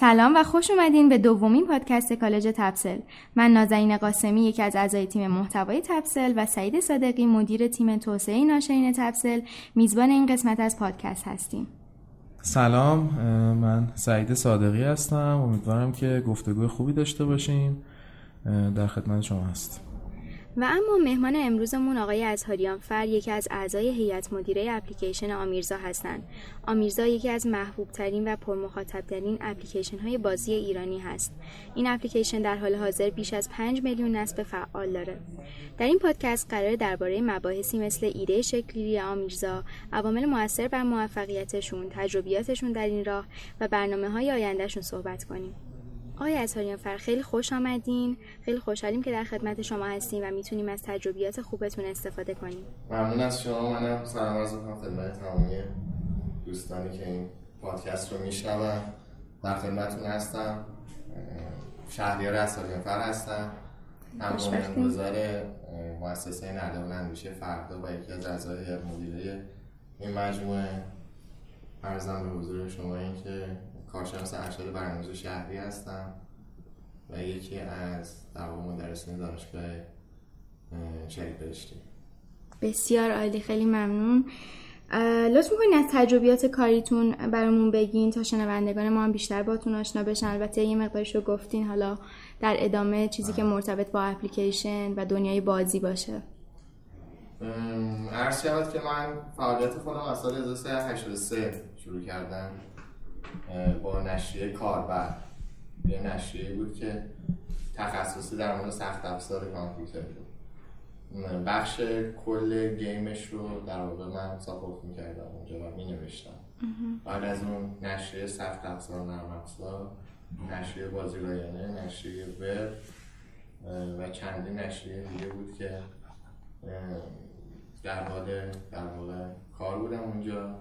سلام و خوش اومدین به دومین پادکست کالج تبسل. من نازنین قاسمی یکی از اعضای تیم محتوای تبسل و سعید صادقی مدیر تیم توسعه ناشرین تبسل. میزبان این قسمت از پادکست هستیم. سلام من سعید صادقی هستم. امیدوارم که گفتگوی خوبی داشته باشیم در خدمت شما هست و اما مهمان امروزمون آقای ازهاریان فر یکی از اعضای هیئت مدیره اپلیکیشن آمیرزا هستند. آمیرزا یکی از محبوب ترین و پرمخاطب ترین اپلیکیشن های بازی ایرانی هست. این اپلیکیشن در حال حاضر بیش از 5 میلیون نصب فعال داره. در این پادکست قرار درباره مباحثی مثل ایده شکلی آمیرزا، عوامل موثر بر موفقیتشون، تجربیاتشون در این راه و برنامه های آیندهشون صحبت کنیم. آقای اصحاریان فر خیلی خوش آمدین. خیلی خوشحالیم که در خدمت شما هستیم و می‌تونیم از تجربیات خوبتون استفاده کنیم. ممنون از شما. منم سلام عرض می‌کنم خدمت تمامی دوستانی که این پادکست رو میشنون. در خدمتتون هستم. شهریار اصحاریان فر هستم. هم بنیانگذار مؤسسه نردبان اندیشه فردا و یکی از اعضای مدیره این مجموعه. ارزم به حضور شما این که کارشناس ارشد برنامه‌ریزی شهری هستم و یکی از در مدرسین دانشگاه شهید بهشتی. بسیار عالی خیلی ممنون. لطف می‌کنین از تجربیات کاریتون برامون بگین تا شنوندگان ما هم بیشتر باتون آشنا بشن. البته یه مقدارش رو گفتین حالا در ادامه چیزی که مرتبط با اپلیکیشن و دنیای بازی باشه. عرض شود که من فعالیت خودم از سال 1383 شروع کردم. با نشریه کاربر یه نشریه بود که تخصصی در مورد سخت افزار کامپیوتر بود. بخش کل گیمش رو در واقع من ساپورت می‌کردم اونجا و می نوشتم بعد از اون نشریه سخت افزار نرم افزار نشریه بازی رایانه نشریه وب و چندین نشریه دیگه بود که در حال در واقع کار بودم اونجا.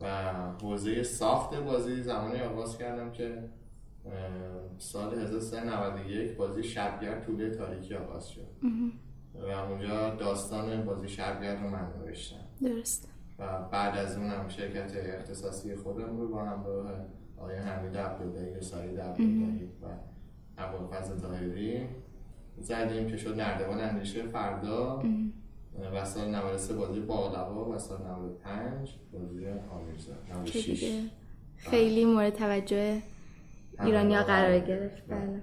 و حوزه ساخت بازی زمانی آغاز کردم که سال 1391 بازی شبگر طوله تاریکی آغاز شد. و اونجا داستان بازی شبگر رو من نوشتم. درست. و بعد از اون هم شرکت اختصاصی خودم رو با همراه آقای حمید عبداللهی سعید عبداللهی و ابوالفضل طاهری زدیم که شد نردبان اندیشه فردا. و سال 93 بازی باقلوا و سال 95 بازی آمیرزا 96 خیلی مورد توجه ایرانیا قرار گرفت. بله.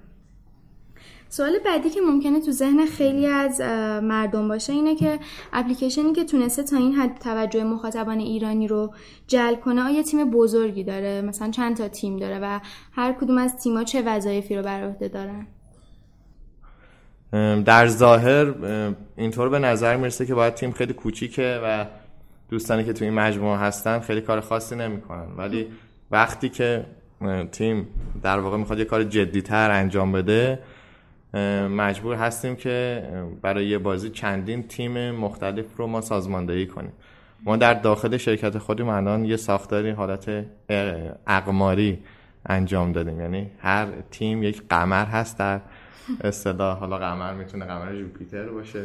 سوال بعدی که ممکنه تو ذهن خیلی از مردم باشه اینه که اپلیکیشنی که تونسته تا این حد توجه مخاطبان ایرانی رو جلب کنه آیا تیم بزرگی داره؟ مثلا چند تا تیم داره و هر کدوم از تیم‌ها چه وظایفی رو بر عهده دارن؟ در ظاهر اینطور به نظر می‌رسه که باید تیم خیلی کوچیکه و دوستانی که تو این مجموعه هستن خیلی کار خاصی نمی‌کنن. ولی وقتی که تیم در واقع می‌خواد یه کار جدیتر انجام بده مجبور هستیم که برای یه بازی چندین تیم مختلف رو ما سازماندهی کنیم. ما در داخل شرکت خودیم الان یه ساختاری حالت اقماری انجام دادیم. یعنی هر تیم یک قمر هست در اصطلاح حالا قمر می‌تونه قمر جوپیتر باشه.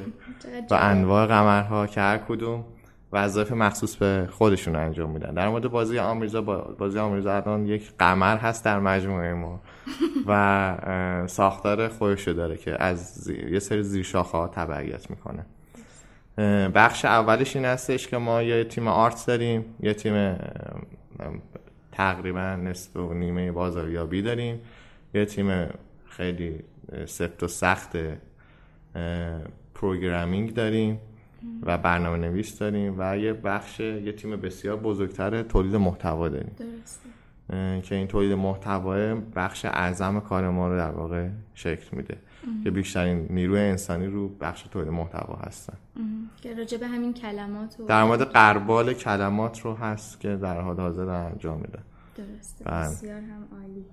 و انواع قمرها که هر کدوم وظایف مخصوص به خودشون انجام میدن. در مورد بازی آمیرزا بازی آمیرزا الان یک قمر هست در مجموعه ما. و ساختار خودشو داره که از یه سری زیر شاخه ها تبعیت می‌کنه. بخش اولش این هستش که ما یه تیم آرت داریم. یه تیم تقریبا نصف و نیمه بازاریابی داریم. یه تیم خیلی سفت و سخت پروگرامینگ داریم و برنامه نویس داریم و یه بخش یه تیم بسیار بزرگتر تولید محتوا داریم. که این تولید محتوا بخش اعظم کار ما رو در واقع شکل میده. که بیشترین نیروی انسانی رو بخش تولید محتوا هستن. که راجع به همین کلمات و در مورد قربال کلمات رو هست که در حال حاضر انجام میده. درسته. بسیار هم عالی.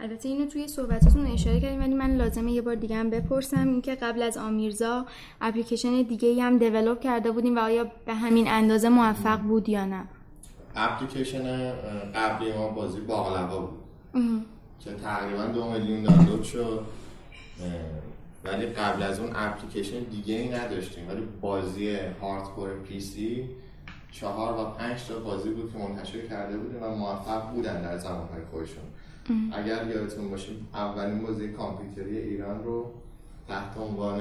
البته اینو توی صحبتاتون اشاره کردیم ولی من لازمه یه بار دیگه هم بپرسم. اینکه قبل از آمیرزا اپلیکیشن دیگه هم دیولپ کرده بودیم و آیا به همین اندازه موفق بود یا نه؟ اپلیکیشن قبلی ما بازی باقلوا بود. که تقریبا دو میلیون دانلود شد. ولی قبل از اون اپلیکیشن دیگه ای نداشتیم. ولی بازی هاردکور پی سی چهار و پنج تا بازی بود که منتشر کرده بودیم و موفق بودن در زمانهای خودشون. اگر یادتون باشه اولین بازی کامپیوتری ایران رو تحت عنوان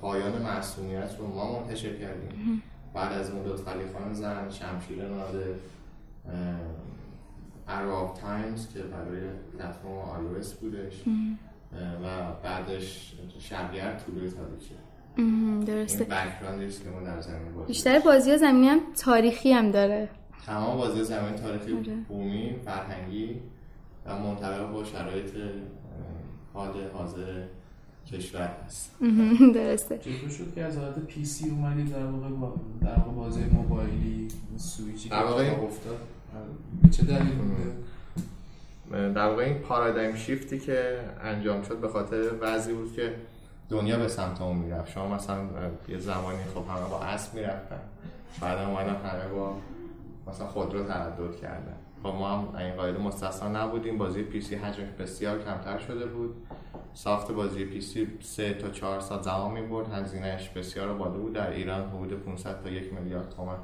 پایان معصومیت رو ما منتشر کردیم. بعد از اون لطف خان زن شمشیر ناده اراف تایمز که برای پلتفرم آیوس بودش و بعدش شبیه طولوی تاریکی درسته. که ما در زمین بازی بیشتر بازی زمینی هم تاریخی هم داره. تمام بازی زمین تاریخی آره. بومی فرهنگی و منطبق با شرایط حال حاضر کشور هست. درسته. چطور شد که از حالت پی سی اومدید در واقع در واقع بازی موبایلی سویچی در واقع افتاد؟ چه دلیل؟ بوده در واقع این پارادایم شیفتی که انجام شد به خاطر وضعی بود که دنیا به سمت اون می‌رفت. شما مثلا یه زمانی خب همه با اسب می‌رفتن. بعد اومدن همه با مثلا خودرو تردد کردن. خب ما هم این قاعده مستثنا نبودیم. بازی PC حجم بسیار کمتر شده بود. ساخت بازی PC 3 تا 4 سال زمان می برد. هزینهش بسیار بالا بود. در ایران حدود 500 تا 1 میلیارد تومان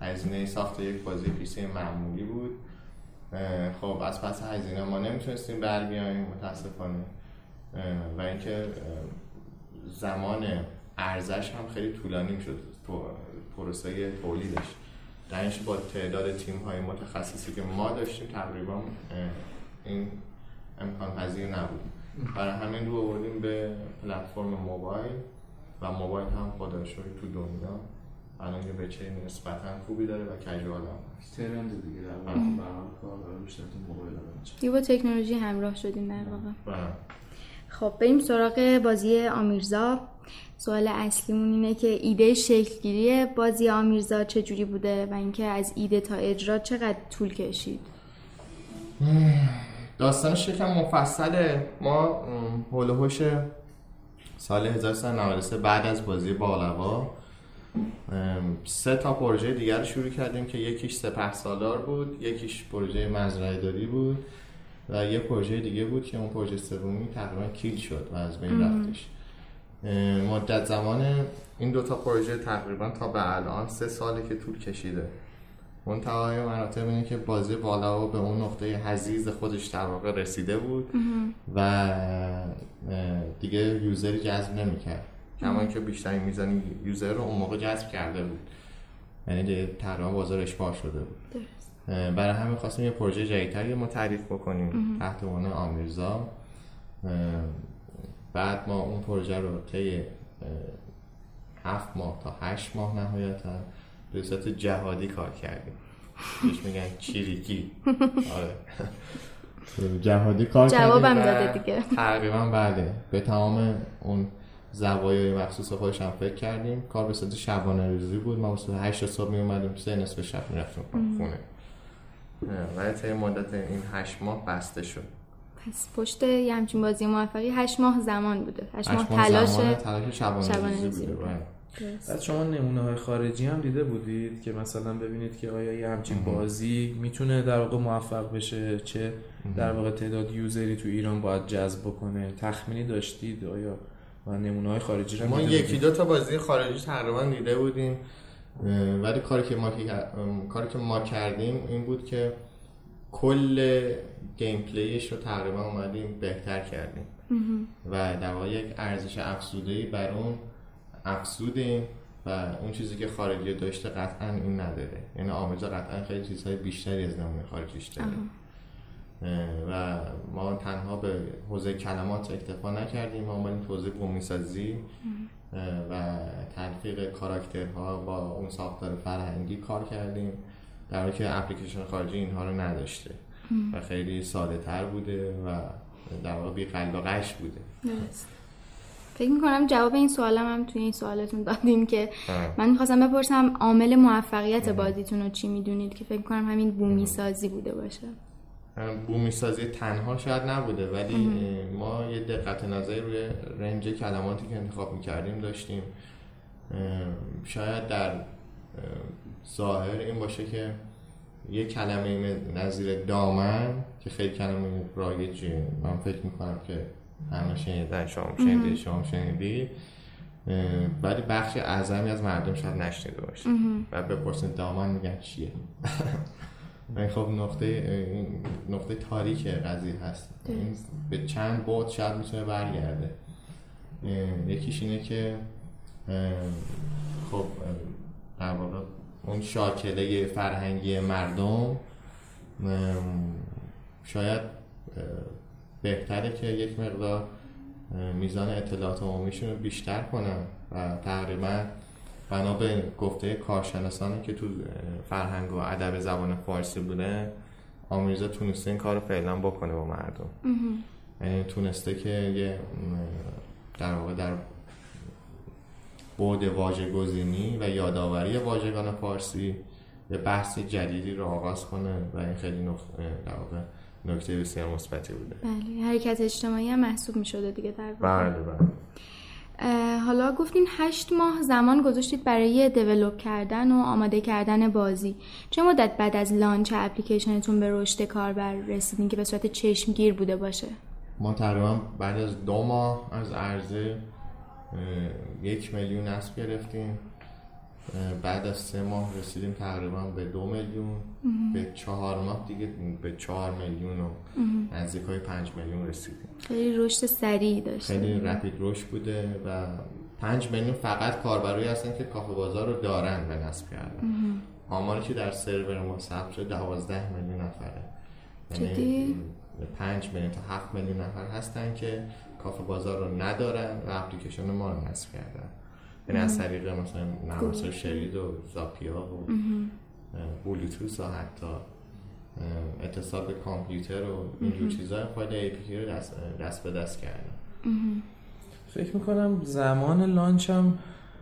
هزینه ساخت یک بازی PC معمولی بود. خب از پس هزینه ما نمی‌تونستیم بر بیایم متاسفانه و اینکه زمان ارزش هم خیلی طولانی شد پروسه تولیدش. درش با تعداد تیم های متخصصی که ما داشتیم تقریبا این امکان پذیر نبود. برای همین رو آوردیم به پلتفرم موبایل و موبایل هم خدا تو دنیا الان یه بچه نسبتا خوبی داره و کجوال هم هست. ترند دیگه در واقع. بیشتر تو موبایل دیگه با تکنولوژی همراه شدیم در واقع. خب بریم سراغ بازی آمیرزا. سوال اصلیمون اینه که ایده شکلگیری بازی آمیرزا چجوری بوده و اینکه از ایده تا اجرا چقدر طول کشید؟ داستانش یکم مفصله. ما هول سال 1393 بعد از بازی بالوا سه تا پروژه دیگر رو شروع کردیم که یکیش سپه سالار بود یکیش پروژه مزرعه داری بود و یه پروژه دیگه بود که اون پروژه سومی تقریبا کیل شد و از بین رفتش. مدت زمان این دوتا پروژه تقریبا تا به الان سه ساله که طول کشیده. منتهای مراتب اینه که بازی بالا به اون نقطه حزیز خودش در واقع رسیده بود و دیگه یوزری جذب نمی‌کرد. کمان که بیشتری میزانی یوزر رو اون موقع جذب کرده بود. یعنی دیگه تقریبا بازار اشباه شده بود. برای همین خواستیم یه پروژه جدیدتری ما تعریف بکنیم. تحت عنوان آمیرزا. بعد ما اون پروژه رو طی هفت ماه تا هشت ماه نهایتا به صورت جهادی کار کردیم. بهش میگن چیریکی. آره. جهادی کار جوابم داده دیگه. تقریبا بله به تمام اون زوایای مخصوص خودش هم فکر کردیم. کار به صورت شبانه روزی بود. ما به 8 صبح می اومدیم سه نصف شب می‌رفتیم خونه. ولی طی مدت این هشت ماه بسته شد. پس پشت یه همچین بازی موفقی هشت ماه زمان بوده. هشت ماه تلاش تلاش شبانه روزی بوده. بعد شما نمونه های خارجی هم دیده بودید که مثلا ببینید که آیا یه همچین بازی می‌تونه در واقع موفق بشه؟ چه در واقع تعداد یوزری تو ایران باید جذب بکنه؟ تخمینی داشتید آیا؟ و نمونه های خارجی رو ما یکی دو تا بازی خارجی تقریبا دیده بودیم. ولی کاری که ما کاری که ما کردیم این بود که کل گیم پلیش رو تقریبا اومدیم بهتر کردیم. و در واقع یک ارزش افزوده بر اون افزودیم و اون چیزی که خارجی داشته قطعا این نداره. یعنی آموزا قطعا خیلی چیزهای بیشتری از نمونه خارجیش داره. و ما تنها به حوزه کلمات اکتفا نکردیم. ما اومدیم تو حوزه بومی سازی و تلفیق کاراکترها با اون ساختار فرهنگی کار کردیم. در حالی که اپلیکیشن خارجی اینها رو نداشته. و خیلی ساده تر بوده و در واقع بی قش بوده. فکر می‌کنم جواب این سوالم هم توی این سوالتون دادین که من می‌خواستم بپرسم عامل موفقیت بازیتون رو چی می‌دونید که فکر می‌کنم همین بومی سازی بوده باشه. بومی سازی تنها شاید نبوده ولی ما یه دقت نظری روی رنج کلماتی که انتخاب می‌کردیم داشتیم. شاید در ظاهر این باشه که یه کلمه نظیر دامن که خیلی کلمه رایجه من فکر می‌کنم که همه شنیدن شما شنیدی شما شنیدی. ولی بخش اعظمی از مردم شاید نشنیده باشه. و بپرسید دامن میگن چیه؟ و خب نقطه نقطه تاریک قضیه هست. این به چند بعد شاید می‌تونه برگرده. یکیش اینه که خب در واقع اون شاکله فرهنگی مردم شاید بهتره که یک مقدار میزان اطلاعات عمومیشون رو بیشتر کنن و تقریبا بنا به گفته کارشناسانی که تو فرهنگ و ادب زبان فارسی بوده آمیزه تونسته این کار فعلا بکنه با مردم. یعنی تونسته که یه در واقع در بود واژه گزینی و یادآوری واژگان فارسی یه بحث جدیدی رو آغاز کنه و این خیلی واقع نکته بسیار مثبتی بوده. بله حرکت اجتماعی هم محسوب می شده دیگه در واقع. بله بله. حالا گفتین هشت ماه زمان گذاشتید برای دیولوب کردن و آماده کردن بازی. چه مدت بعد از لانچ اپلیکیشنتون به رشد کاربر رسیدین که به صورت چشمگیر بوده باشه؟ ما تقریبا بعد از دو ماه از عرضه یک میلیون نصب گرفتیم. بعد از سه ماه رسیدیم تقریبا به دو میلیون. به چهار ماه دیگه به چهار میلیون و نزدیک های پنج میلیون رسیدیم. خیلی رشد سریع داشته خیلی رپید رشد بوده و پنج میلیون فقط کاربرایی هستن که کافه بازار رو دارن به نصب کردن. آماری که در سرور ما ثبت شده دوازده میلیون نفره. یعنی پنج میلیون تا هفت میلیون نفر هستن که کافه بازار رو ندارن و اپلیکیشن ما رو نصب کردن. یعنی از طریق مثلا نرم شرید و زاپیا و بلوتوس و حتی اتصال به کامپیوتر و اینجور چیزا فایل ای پی رو دست, دست به دست کردن. فکر می‌کنم زمان لانچ هم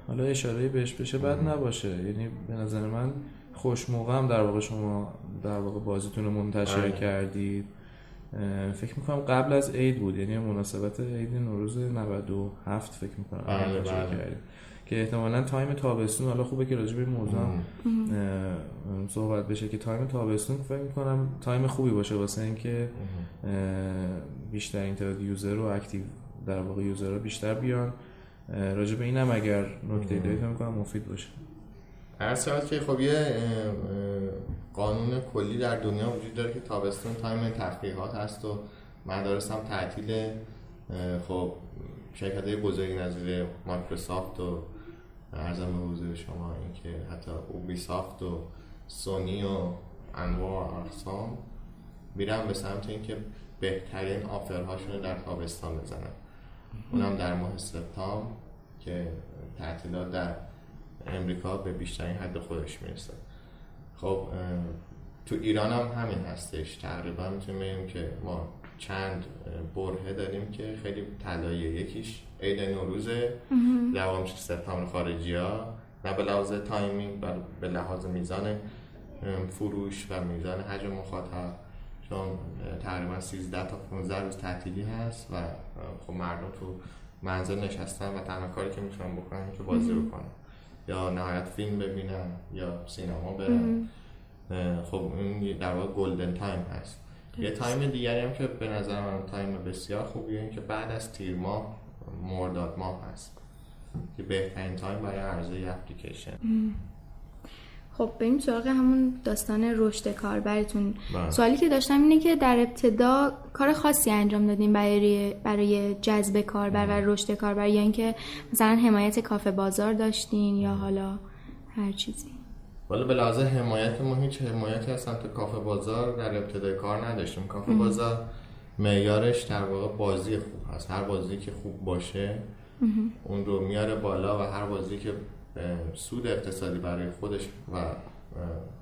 حالا اشاره بهش بشه بد نباشه. یعنی به نظر من خوش موقع هم در واقع شما در واقع بازیتون رو منتشر آره. کردید. فکر می‌کنم قبل از عید بود. یعنی مناسبت عید نوروز 97 فکر می‌کنم. بله بله. که احتمالا time تابستون حالا خوبه که راجع به این موضوع صحبت بشه که time تابستون فکر می‌کنم time خوبی باشه واسه اینکه بیشتر اینترنت user رو active در واقع user رو بیشتر بیان. راجع به اینم اگر نکته دارید می‌کنم مفید باشه. هر ساعت که خب یه قانون کلی در دنیا وجود داره که تابستون time تفریحات هست و مدارس هم تعطیل خب شرکت های بزرگی نظیر مایکروسافت و عرضم به حضور شما اینکه حتی اوبی سافت و سونی و انواع اقسام میرن به سمت اینکه بهترین offer هاشون در تابستان بزنن. اونم در ماه سپتامبر که تعطیلات در امریکا به بیشترین حد خودش می‌رسه. خب تو ایران هم همین هستش. تقریبا می‌تونیم بگیم که ما چند برهه داریم که خیلی طلاییه یکیش عید نوروزه. دوم سپتامبر خارجی ها. نه به لحاظ timing بلکه به لحاظ میزان فروش و میزان حجم مخاطب. چون تقریبا 13 تا 15 روز تعطیلی هست و خب مردم تو منزل نشستن و تنها کاری که می‌تونن بکنن که بازی بکنن. یا نهایت فیلم ببینن یا سینما برن خب این در واقع golden time هست یه time دیگری هم که به نظر من time بسیار خوبیه این که بعد از تیر ماه مرداد ماه هست که بهترین time برای عرضه اپلیکیشن خب بریم سراغ همون داستان رشد کاربرتون بله. سوالی که داشتم اینه که در ابتدا کار خاصی انجام دادیم برای برای جذب کاربر و رشد کاربر یا اینکه مثلا حمایت کافه بازار داشتین یا حالا هر چیزی. ولی به لحاظ حمایت ما هیچ حمایتی از سمت کافه بازار در ابتدای کار نداشتیم. کافه بازار معیارش در واقع بازی خوب هست. هر بازی که خوب باشه اون رو میاره بالا و هر بازی که سود اقتصادی برای خودش و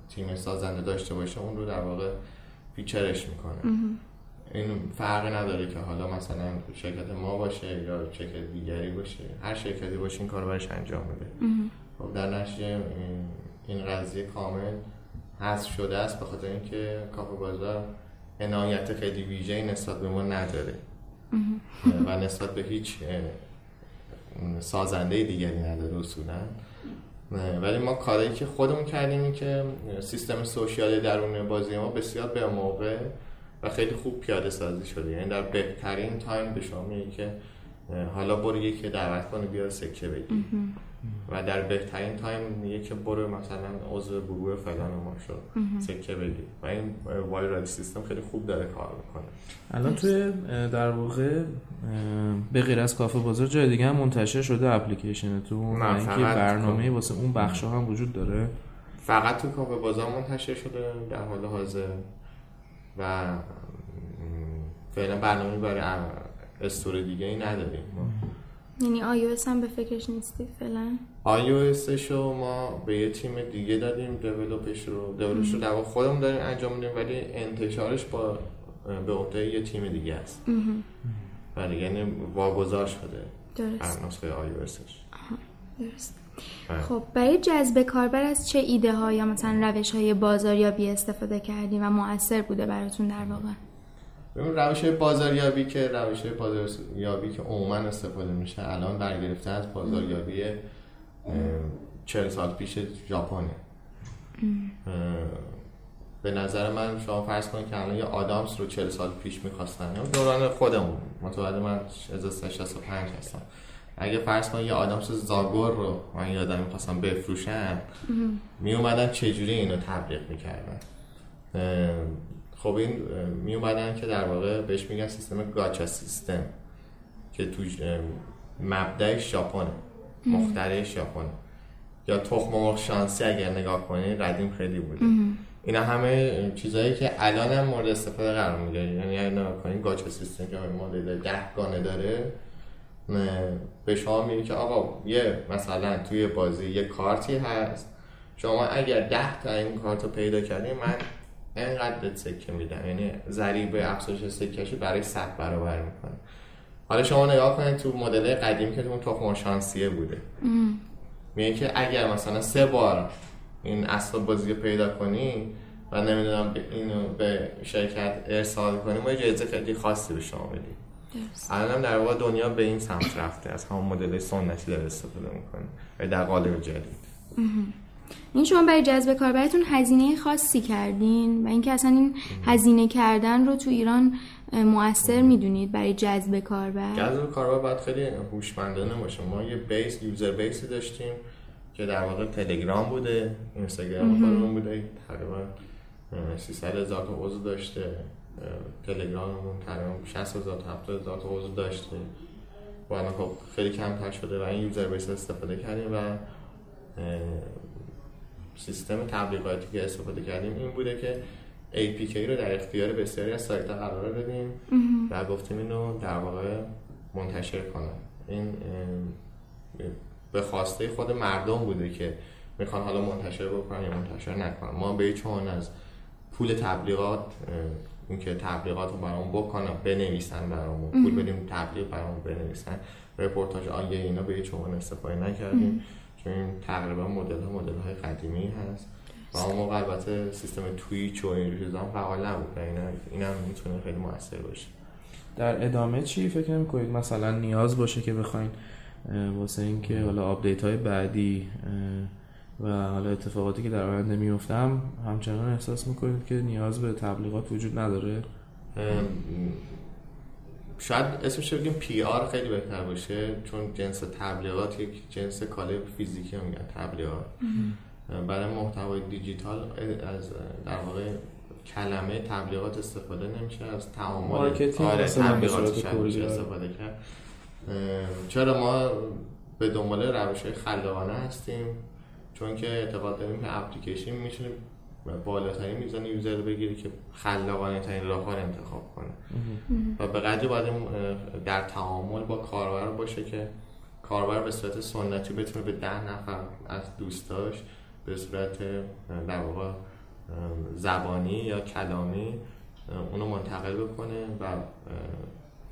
تیم سازنده داشته باشه اون رو در واقع فیچرش می‌کنه. این فرق نداره که حالا مثلا شرکت ما باشه یا شرکت دیگری باشه هر شرکتی باشه این کار برش انجام میده. خب در نتیجه این قضیه کامل حذف شده است به خاطر اینکه کافه بازار عنایت خیلی ویژه نسبت به ما نداره. و نسبت به هیچ سازنده دیگری نداره اصولا. ولی ما کاری که خودمون کردیم این که سیستم social درون بازی ما بسیار به موقع و خیلی خوب پیاده سازی شده. یعنی در بهترین time به شما میگه که حالا برو یکی دعوت کنه بیا سکه بگیر و در بهترین time میگه که برو مثلا عضو گروه فلان ما شد سکه بدی. و این وای رادی سیستم خیلی خوب داره کار می‌کنه. الان توی در واقع به غیر از کافه بازار جای دیگه هم منتشر شده اپلیکیشنتون. نه، اینکه برنامه کافه. واسه اون بخش هم وجود داره. فقط تو کافه بازار منتشر شده در حال حاضر. و فعلا برنامه برای استور دیگه ای نداریم. یعنی iOS هم به فکرش نیستی فعلا؟ iOS شو ما به یه تیم دیگه دادیم دیولپش رو. دیولپش رو در خودمون داریم انجام میدیم ولی انتشارش با به عهده یه تیم دیگه است. ولی یعنی واگذار شده درست. نسخه iOSش درست. بله. خب برای جذب کاربر از چه ایده ها یا مثلا روش های بازاریابی استفاده کردیم و مؤثر بوده براتون در واقع؟ ببین روش بازاریابی که روش بازاریابی که عموما استفاده میشه الان برگرفته از بازاریابی 40 سال پیش ژاپنه. به نظر من شما فرض کنید که الان یه آدامس رو 40 سال پیش می‌خواستن. یا دوران خودمون. متولد من 1365 هستم. اگه فرض کنید یه آدامس زاگور رو من یادم می‌خواستم بفروشن می اومدن چجوری اینو تبلیغ می‌کردن؟ خب این می اومدن که در واقع بهش میگن سیستم گاچا سیستم که تو مبدأش ژاپنه مخترع ژاپنه. یا تخم مرغ شانسی اگر نگاه کنی قدیم خیلی بوده. اینا همه چیزهایی که الان هم مورد استفاده قرار می‌گیره یعنی اگه نگاه کنی گاچا سیستم که مدل ده گانه داره به شما میگه که آقا یه مثلا توی بازی یه کارتی هست. شما اگر ده تا این کارت رو پیدا کردی من انقدر سکه میدم یعنی ضریب افزایش سکهشو برای 100 برابر می‌کنه. حالا شما نگاه کنید تو مدل قدیم که تو اون تخم شانسیه بوده. میگه که اگر مثلا سه بار این اسباب بازی رو پیدا کنی و نمی‌دونم به اینو به شرکت ارسال کنی ما یه جایزه خیلی خاصی به شما درست. الان هم در واقع دنیا به این سمت رفته از همون مدل سنتی داره استفاده می‌کنه. و در قالب جدید. این شما برای جذب کاربرتون هزینه خاصی کردین و اینکه اصلا این هزینه کردن رو تو ایران اه، مؤثر می‌دونید برای جذب کاربر؟ جذب کاربر باید خیلی هوشمندانه باشه. ما یه بیس یوزر بیسی داشتیم که در واقع تلگرام بوده اینستاگرام خودمون بوده. تقریبا اه، 300 هزار تا عضو داشته. تلگراممون تقریبا 60 هزار تا 70 هزار تا عضو داشته. و الان خب خیلی کمتر شده و این یوزر بیس استفاده کردیم و سیستم تبلیغاتی که استفاده کردیم این بوده که APK رو در اختیار بسیاری از سایت قرار دادیم و گفتیم اینو در واقع منتشر کنن. این به خواسته خود مردم بوده که می‌خوان حالا منتشر بکنن یا منتشر نکنن. ما به عنوان از پول تبلیغات اه، اینکه تبلیغات رو برامون بکنن بنویسن برامون. پول بدیم تبلیغ برامون بنویسن. رپورتاج آیه اینا به عنوان استفاده نکردیم. چون این تقریبا مدل ها مدل های قدیمی هست. و اون موقع البته سیستم تویچ و این چیزا هم فعال نبود و اینا اینم می‌تونه خیلی موثر باشه. در ادامه چی؟ فکر نمی‌کنید مثلا نیاز باشه که بخواین واسه اینکه حالا update های بعدی و حالا اتفاقاتی که در آینده میفته هم همچنان احساس می‌کنید که نیاز به تبلیغات وجود نداره؟ شاید اسمش بگیم PR خیلی بهتر باشه چون جنس تبلیغات یک جنس کالای فیزیکی رو میگن تبلیغات. برای محتوای دیجیتال از در واقع کلمه تبلیغات استفاده نمیشه از تعامل آره تبلیغات داره. استفاده کرد. چرا ما به دنبال روش های خلاقانه هستیم؟ چون که اعتقاد داریم که اپلیکیشن می‌تونه بالاترین میزان یوزر رو بگیری که خلاقانه ترین راه رو انتخاب کنه. و به قدری باید در تعامل با کاربر باشه که کاربر به صورت سنتی بتونه به ده نفر از دوستاش به صورت در واقع زبانی یا کلامی اونو منتقل بکنه و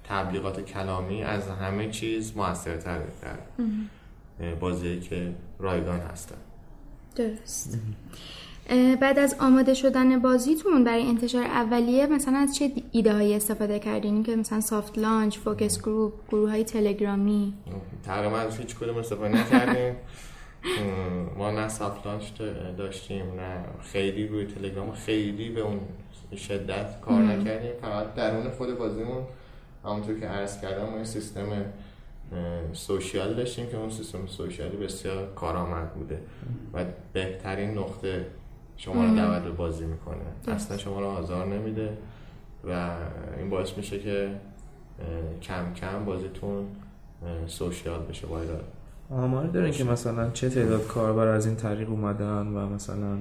تبلیغات کلامی از همه چیز موثرتر در بازی که رایگان هستن. درست. بعد از آماده شدن بازیتون برای انتشار اولیه مثلا از چه ایده هایی استفاده کردین؟ که مثلا soft launch، focus group، گروه های تلگرامی. تقریبا از هیچ کدوم استفاده نکردیم. ما نه سافت لانچ داشتیم نه خیلی روی تلگرام خیلی به اون شدت کار نکردیم. فقط درون خود بازیمون همونطور که عرض کردم ما یه سیستم سوشیال داشتیم که اون سیستم سوشیالی بسیار کارآمد بوده. و بهترین نقطه شما رو دعوت به بازی می‌کنه. اصلا شما رو آزار نمیده و این باعث میشه که کم کم بازیتون سوشیال بشه باید آمار دارین که مثلا چه تعداد کاربر از این طریق اومدن و مثلا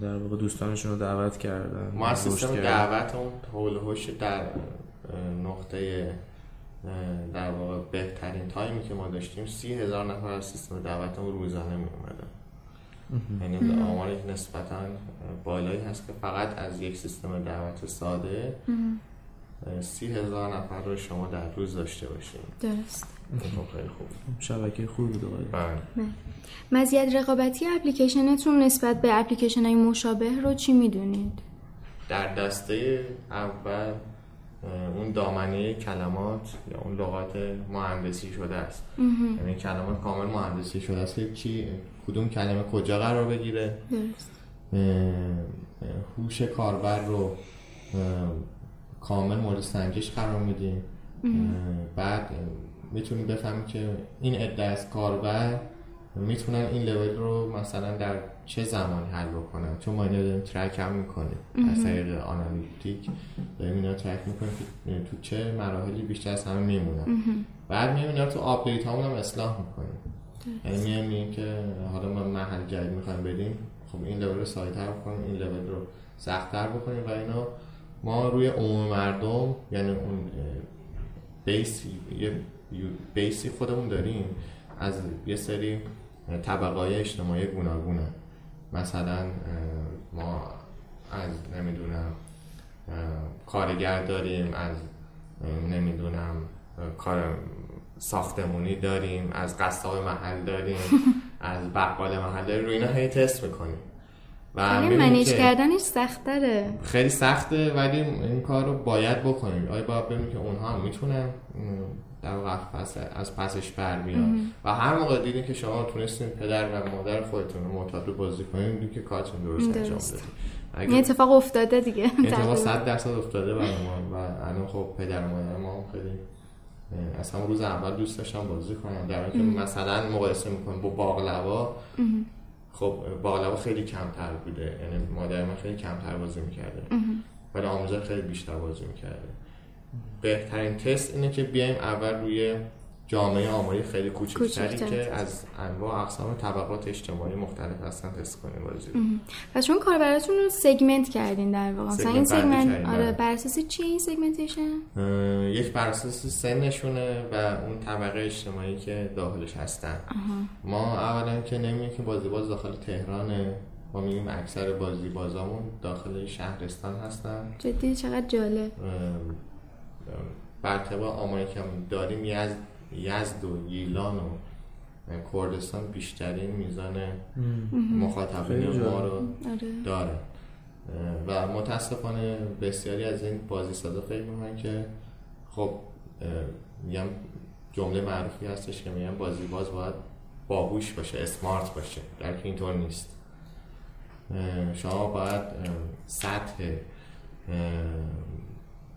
در واقع دوستانشون رو دعوت کردن؟ ما سیستم دعوت اون حول در نقطه در واقع بهترین تایمی که ما داشتیم سی هزار نفر از سیستم دعوت اون روزانه می اومدن یعنی آماری نسبتا بالایی هست که فقط از یک سیستم دعوت ساده سی هزار نفر رو شما در روز داشته باشیم درست. خب، خیلی خوب شبکه خوب بوده بله. بله. مزیت رقابتی اپلیکیشنتون نسبت به اپلیکیشن های مشابه رو چی می‌دونید؟ در دسته اول اون دامنه کلمات یا اون لغات مهندسی شده است. یعنی کلمات کامل مهندسی شده است. که چی؟ کدوم کلمه کجا قرار بگیره. هوش کاربر رو کامل مورد سنجش قرار میدیم بعد می‌تونیم بفهمیم که این عده از کاربر می‌تونن این لول رو مثلا در چه زمانی حل بکنن. چون ما اینو داریم ترک هم می‌کنیم. از طریق آنالیتیک داریم اینا ترک می‌کنیم که تو چه مراحلی بیشتر از همه میمونن. بعد می‌بینیم تو update همون هم اصلاح می‌کنیم. یعنی میگیم که حالا ما مرحله جدید می‌خوایم بدیم خب این level رو ساده‌تر بکنیم این لول رو سختتر بکنیم و اینا. ما روی عموم مردم یعنی اون base ی یه base ی خودمون داریم. از یه سری طبقای اجتماعی گوناگونه مثلا ما از نمی‌دونم کارگر داریم از نمی‌دونم کار ساختمونی داریم از قصاب محل داریم از بقال محل داریم روی اینا هی تست می‌کنیم. و منیج کردنش سختره خیلی سخته ولی این کار رو باید بکنیم. آیا باید ببینیم که اونها هم می‌تونن در واقع از پسش بر بیان؟ و هر موقع دیدین که شما تونستین پدر و مادر خودتون رو معتاد بازی کنین دیگه که کارتون درست انجام بدید این اتفاق افتاده دیگه. اتفاق 100 درصد افتاده برای ما و الان خب پدر و مادر ما خیلی از همون روز اول دوست داشتم بازی کنم. در که مثلا مقایسه می‌کنم با باقلوا خب باقلوا خیلی کمتر بوده. یعنی مادر من خیلی کمتر بازی می‌کرده. ولی آموزه خیلی بیشتر بازی می‌کرده. بهترین تست اینه که بیایم اول روی جامعه آماری خیلی کوچکتری که از انواع اقسام طبقات اجتماعی مختلف هستن تست کنیم بازی و چون کاربراتون رو segment کردین در واقع. مثلا این segment آره بر اساس چی این segmentation یک بر اساس سنشونه و اون طبقه اجتماعی که داخلش هستن. ما اولا که نمیگیم که بازی باز داخل تهرانه. ما میگیم اکثر بازی بازامون داخل شهرستان هستن. جدی؟ چقدر جالب. بر طبق آماری که داریم یزد, یزد و گیلان و کردستان بیشترین میزان مخاطبین ما رو آره. داره. و متاسفانه بسیاری از این بازی سازا فکر می‌کنن که خب میگم جمله معروفی هستش که میگم بازی باز باید باهوش باشه اسمارت باشه در که اینطور نیست. شما باید سطح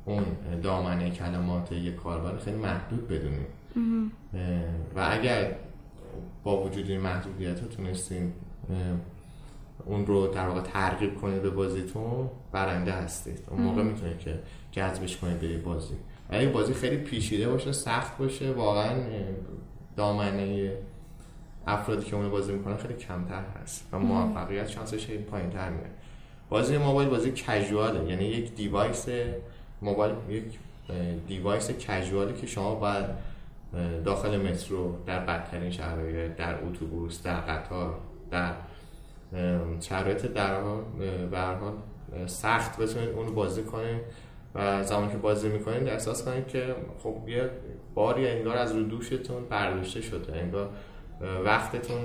اون دامنه کلمات یک کاربر خیلی محدود بدونیم و اگر با وجود این محدودیت ها تونستین اون رو در واقع ترغیب کنید به بازیتون برنده هستید. اون موقع می‌تونید که جذبش کنید به بازی. ولی بازی خیلی پیچیده باشه سخت باشه واقعا دامنه افرادی که اون بازی می‌کنن خیلی کمتر هست و موفقیت شانسش خیلی پایین تر میاد. بازی موبایل بازی کژواله یعنی یک دیوایس موبایل یک دیوایس کژوالی که شما باید داخل مترو در بدترین شرایط در اتوبوس در قطار در شرایط در حال سخت بتونید اون بازی کنید و زمانی که بازی می‌کنید احساس کنید که خب یه باری انگار از رو دوشتون برداشته شده انگار وقتتون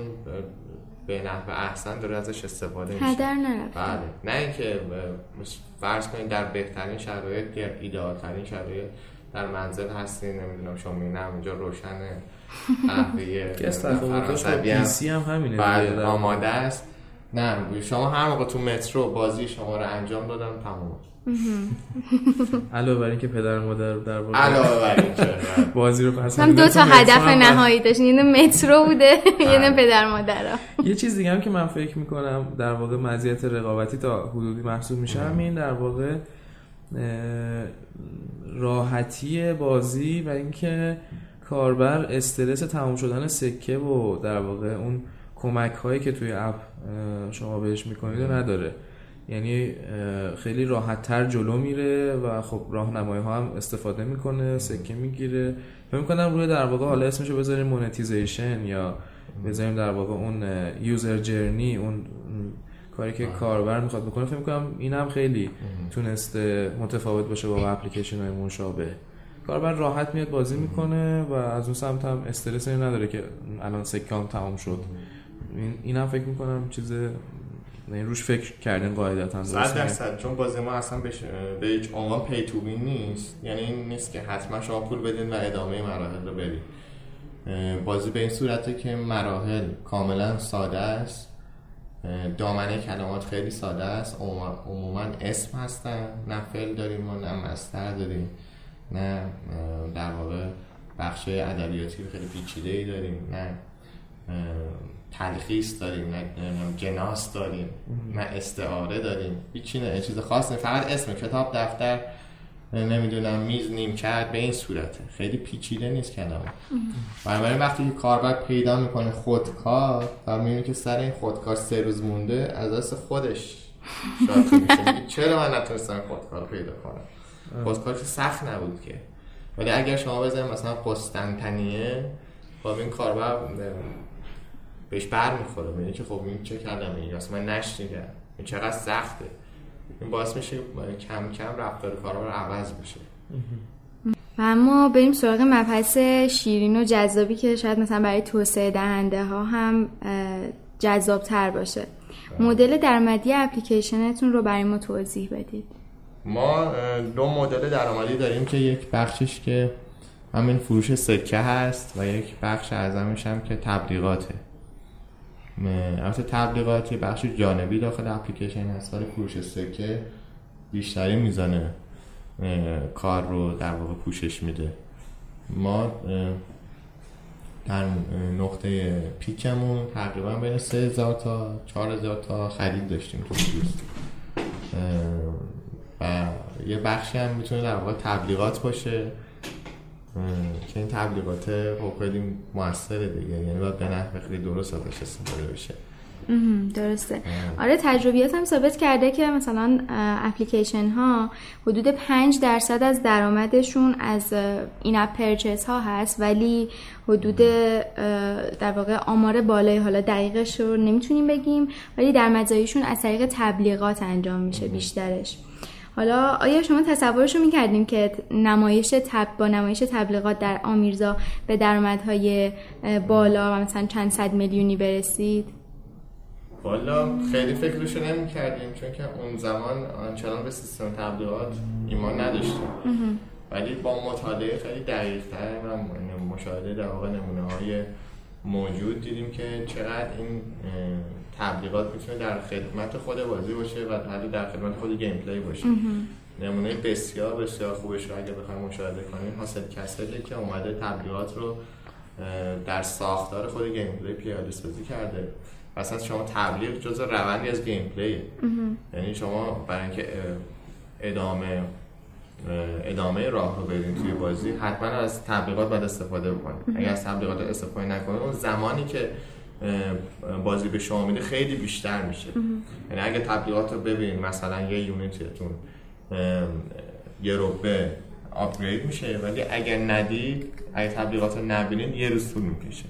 به نحو احسن داره ازش استفاده میشه. هدر نرفت بله. نه اینکه فرض کنید در بهترین شرایط یا ایدئال ترین شرایط در منزل هستین نمی‌دونم شما نه اینجا روشنه قهوه فرانسوی هم همینه بله آماده است. نه شما هر موقع تو مترو بازی شما رو انجام دادن تموم. علاوه بر اینکه پدر مادر در علاوه بر بازی رو پس هم دو تا هدف نهایی داشت یه مترو بوده یه بله. پدر مادر. یه چیز دیگه هم که من فکر می‌کنم در واقع مزیت رقابتی تا حدودی محسوب میشه همین در واقع راحتی بازی و اینکه کاربر استرس تمام شدن سکه و در واقع اون کمک هایی که توی اپ شما بهش می‌کنید رو نداره. یعنی خیلی راحت تر جلو میره و خب راهنمایی ها هم استفاده می‌کنه سکه می‌گیره. فکر می‌کنم روی در واقع حالا اسمشو بذاریم مونتیزیشن یا بذاریم در واقع اون یوزر جرنی اون کاری که کاربر می‌خواد بکنه فکر می‌کنم این هم خیلی تونسته متفاوت باشه با اپلیکیشن های مشابه کاربر راحت میاد بازی می‌کنه و از اون سمت هم استرس نداره که الان سکام تمام شد. این این هم فکر می‌کنم چیز یعنی روش فکر کردن قاعدتا صد درسته؟ درصد. چون بازی ما اصلا به هیچ عنوان پی تو وین نیست. یعنی این نیست که حتما شما پول بدین و ادامه مراحل رو برید بازی به این صورته که مراحل کاملا ساده است. دامنه کلمات خیلی ساده است. عموما- اسم هستن. نه فعل داریم و نه مستر داریم. نه در واقع بخش ادبیاتی خیلی پیچیده ای داریم. نه تلخیص داریم. نه جناس داریم. نه استعاره داریم. هیچی نه چیز خاص نیست. فقط اسم کتاب دفتر. نمی‌دونم میز نیم کرد به این صورته. خیلی پیچیده نیست کلمه بنابراین وقتی که کاربر پیدا می‌کنه خودکار و می‌بینه که سر این خودکار سه روز مونده از دست خودش چرا من نتونستم خودکار پیدا کنم؟ خودکار که سخت نبود که. ولی اگر شما بزنید مثلا قسطنطنیه خب این کاربر بهش بر می‌خوره میگه که خب این چه کلمه ای اصلا من نشنیدم. این چقدر سخته. این باعث میشه کم کم رفتار کاربر عوض بشه. و اما بریم سراغ مبحث شیرین و جذابی که شاید مثلا برای توسعه دهنده ها هم جذاب تر باشه. مدل درآمدی اپلیکیشنتون رو برای ما توضیح بدید. ما دو مدل درآمدی داریم که یک بخشش که همین فروش سکه هست و یک بخش اعظمش هم که تبلیغاته. البته تبلیغات یه بخش جانبی داخل اپلیکیشن هست. ولی فروش سکه بیشتری میزانه اه، کار رو در واقع پوشش میده. ما در نقطه پیکمون تقریبا بین 3000 تا 4000 تا خرید داشتیم تو و یه بخشی هم می‌تونه در واقع تبلیغات باشه. که این تبلیغات خب خیلی موثره دیگه. یعنی باید به نحو خیلی درست ازش استفاده بشه. درسته. آره تجربیات هم ثابت کرده که مثلا اپلیکیشن ها حدود 5 درصد از درآمدشون از این اپ پرچس ها هست ولی حدود در واقع آمار بالای حالا دقیقش رو نمی‌تونیم بگیم ولی در مزایشون از طریق تبلیغات انجام میشه بیشترش. حالا آیا شما تصورش رو می‌کردیم که نمایش تب با نمایش تبلیغات در آمیرزا به درآمدهای بالا و مثلا چند صد میلیونی برسید؟ والا خیلی فکرشو نمی کردیم چون که اون زمان آنچنان به سیستم تبلیغات ایمان نداشتیم ولی با مطالعه خیلی دقیق تر و مشاهده در واقع نمونه های موجود دیدیم که چقدر این تبلیغات می‌تونه در خدمت خود بازی باشه و حتی در خدمت خود gameplay باشه نمونه بسیار بسیار خوبش رو اگه بخوایم مشاهده کنیم Hustle Castle ی که اومده تبلیغات رو در ساختار خود gameplay پیاده سازی کرده. اصلا شما تبلیغ جز روندی از gameplay ه یعنی شما برای اینکه ادامه ادامه راه رو برین توی بازی حتما از تبلیغات باید استفاده بکنید. اگر از تبلیغات استفاده نکنید اون زمانی که بازی به شما میده خیلی بیشتر میشه. یعنی اگه تبلیغات رو ببینید مثلا یه یونیتتون یه ربه آپگرید میشه ولی اگر ندید اگه تبلیغات رو نبینید یه روز طول می‌کشه.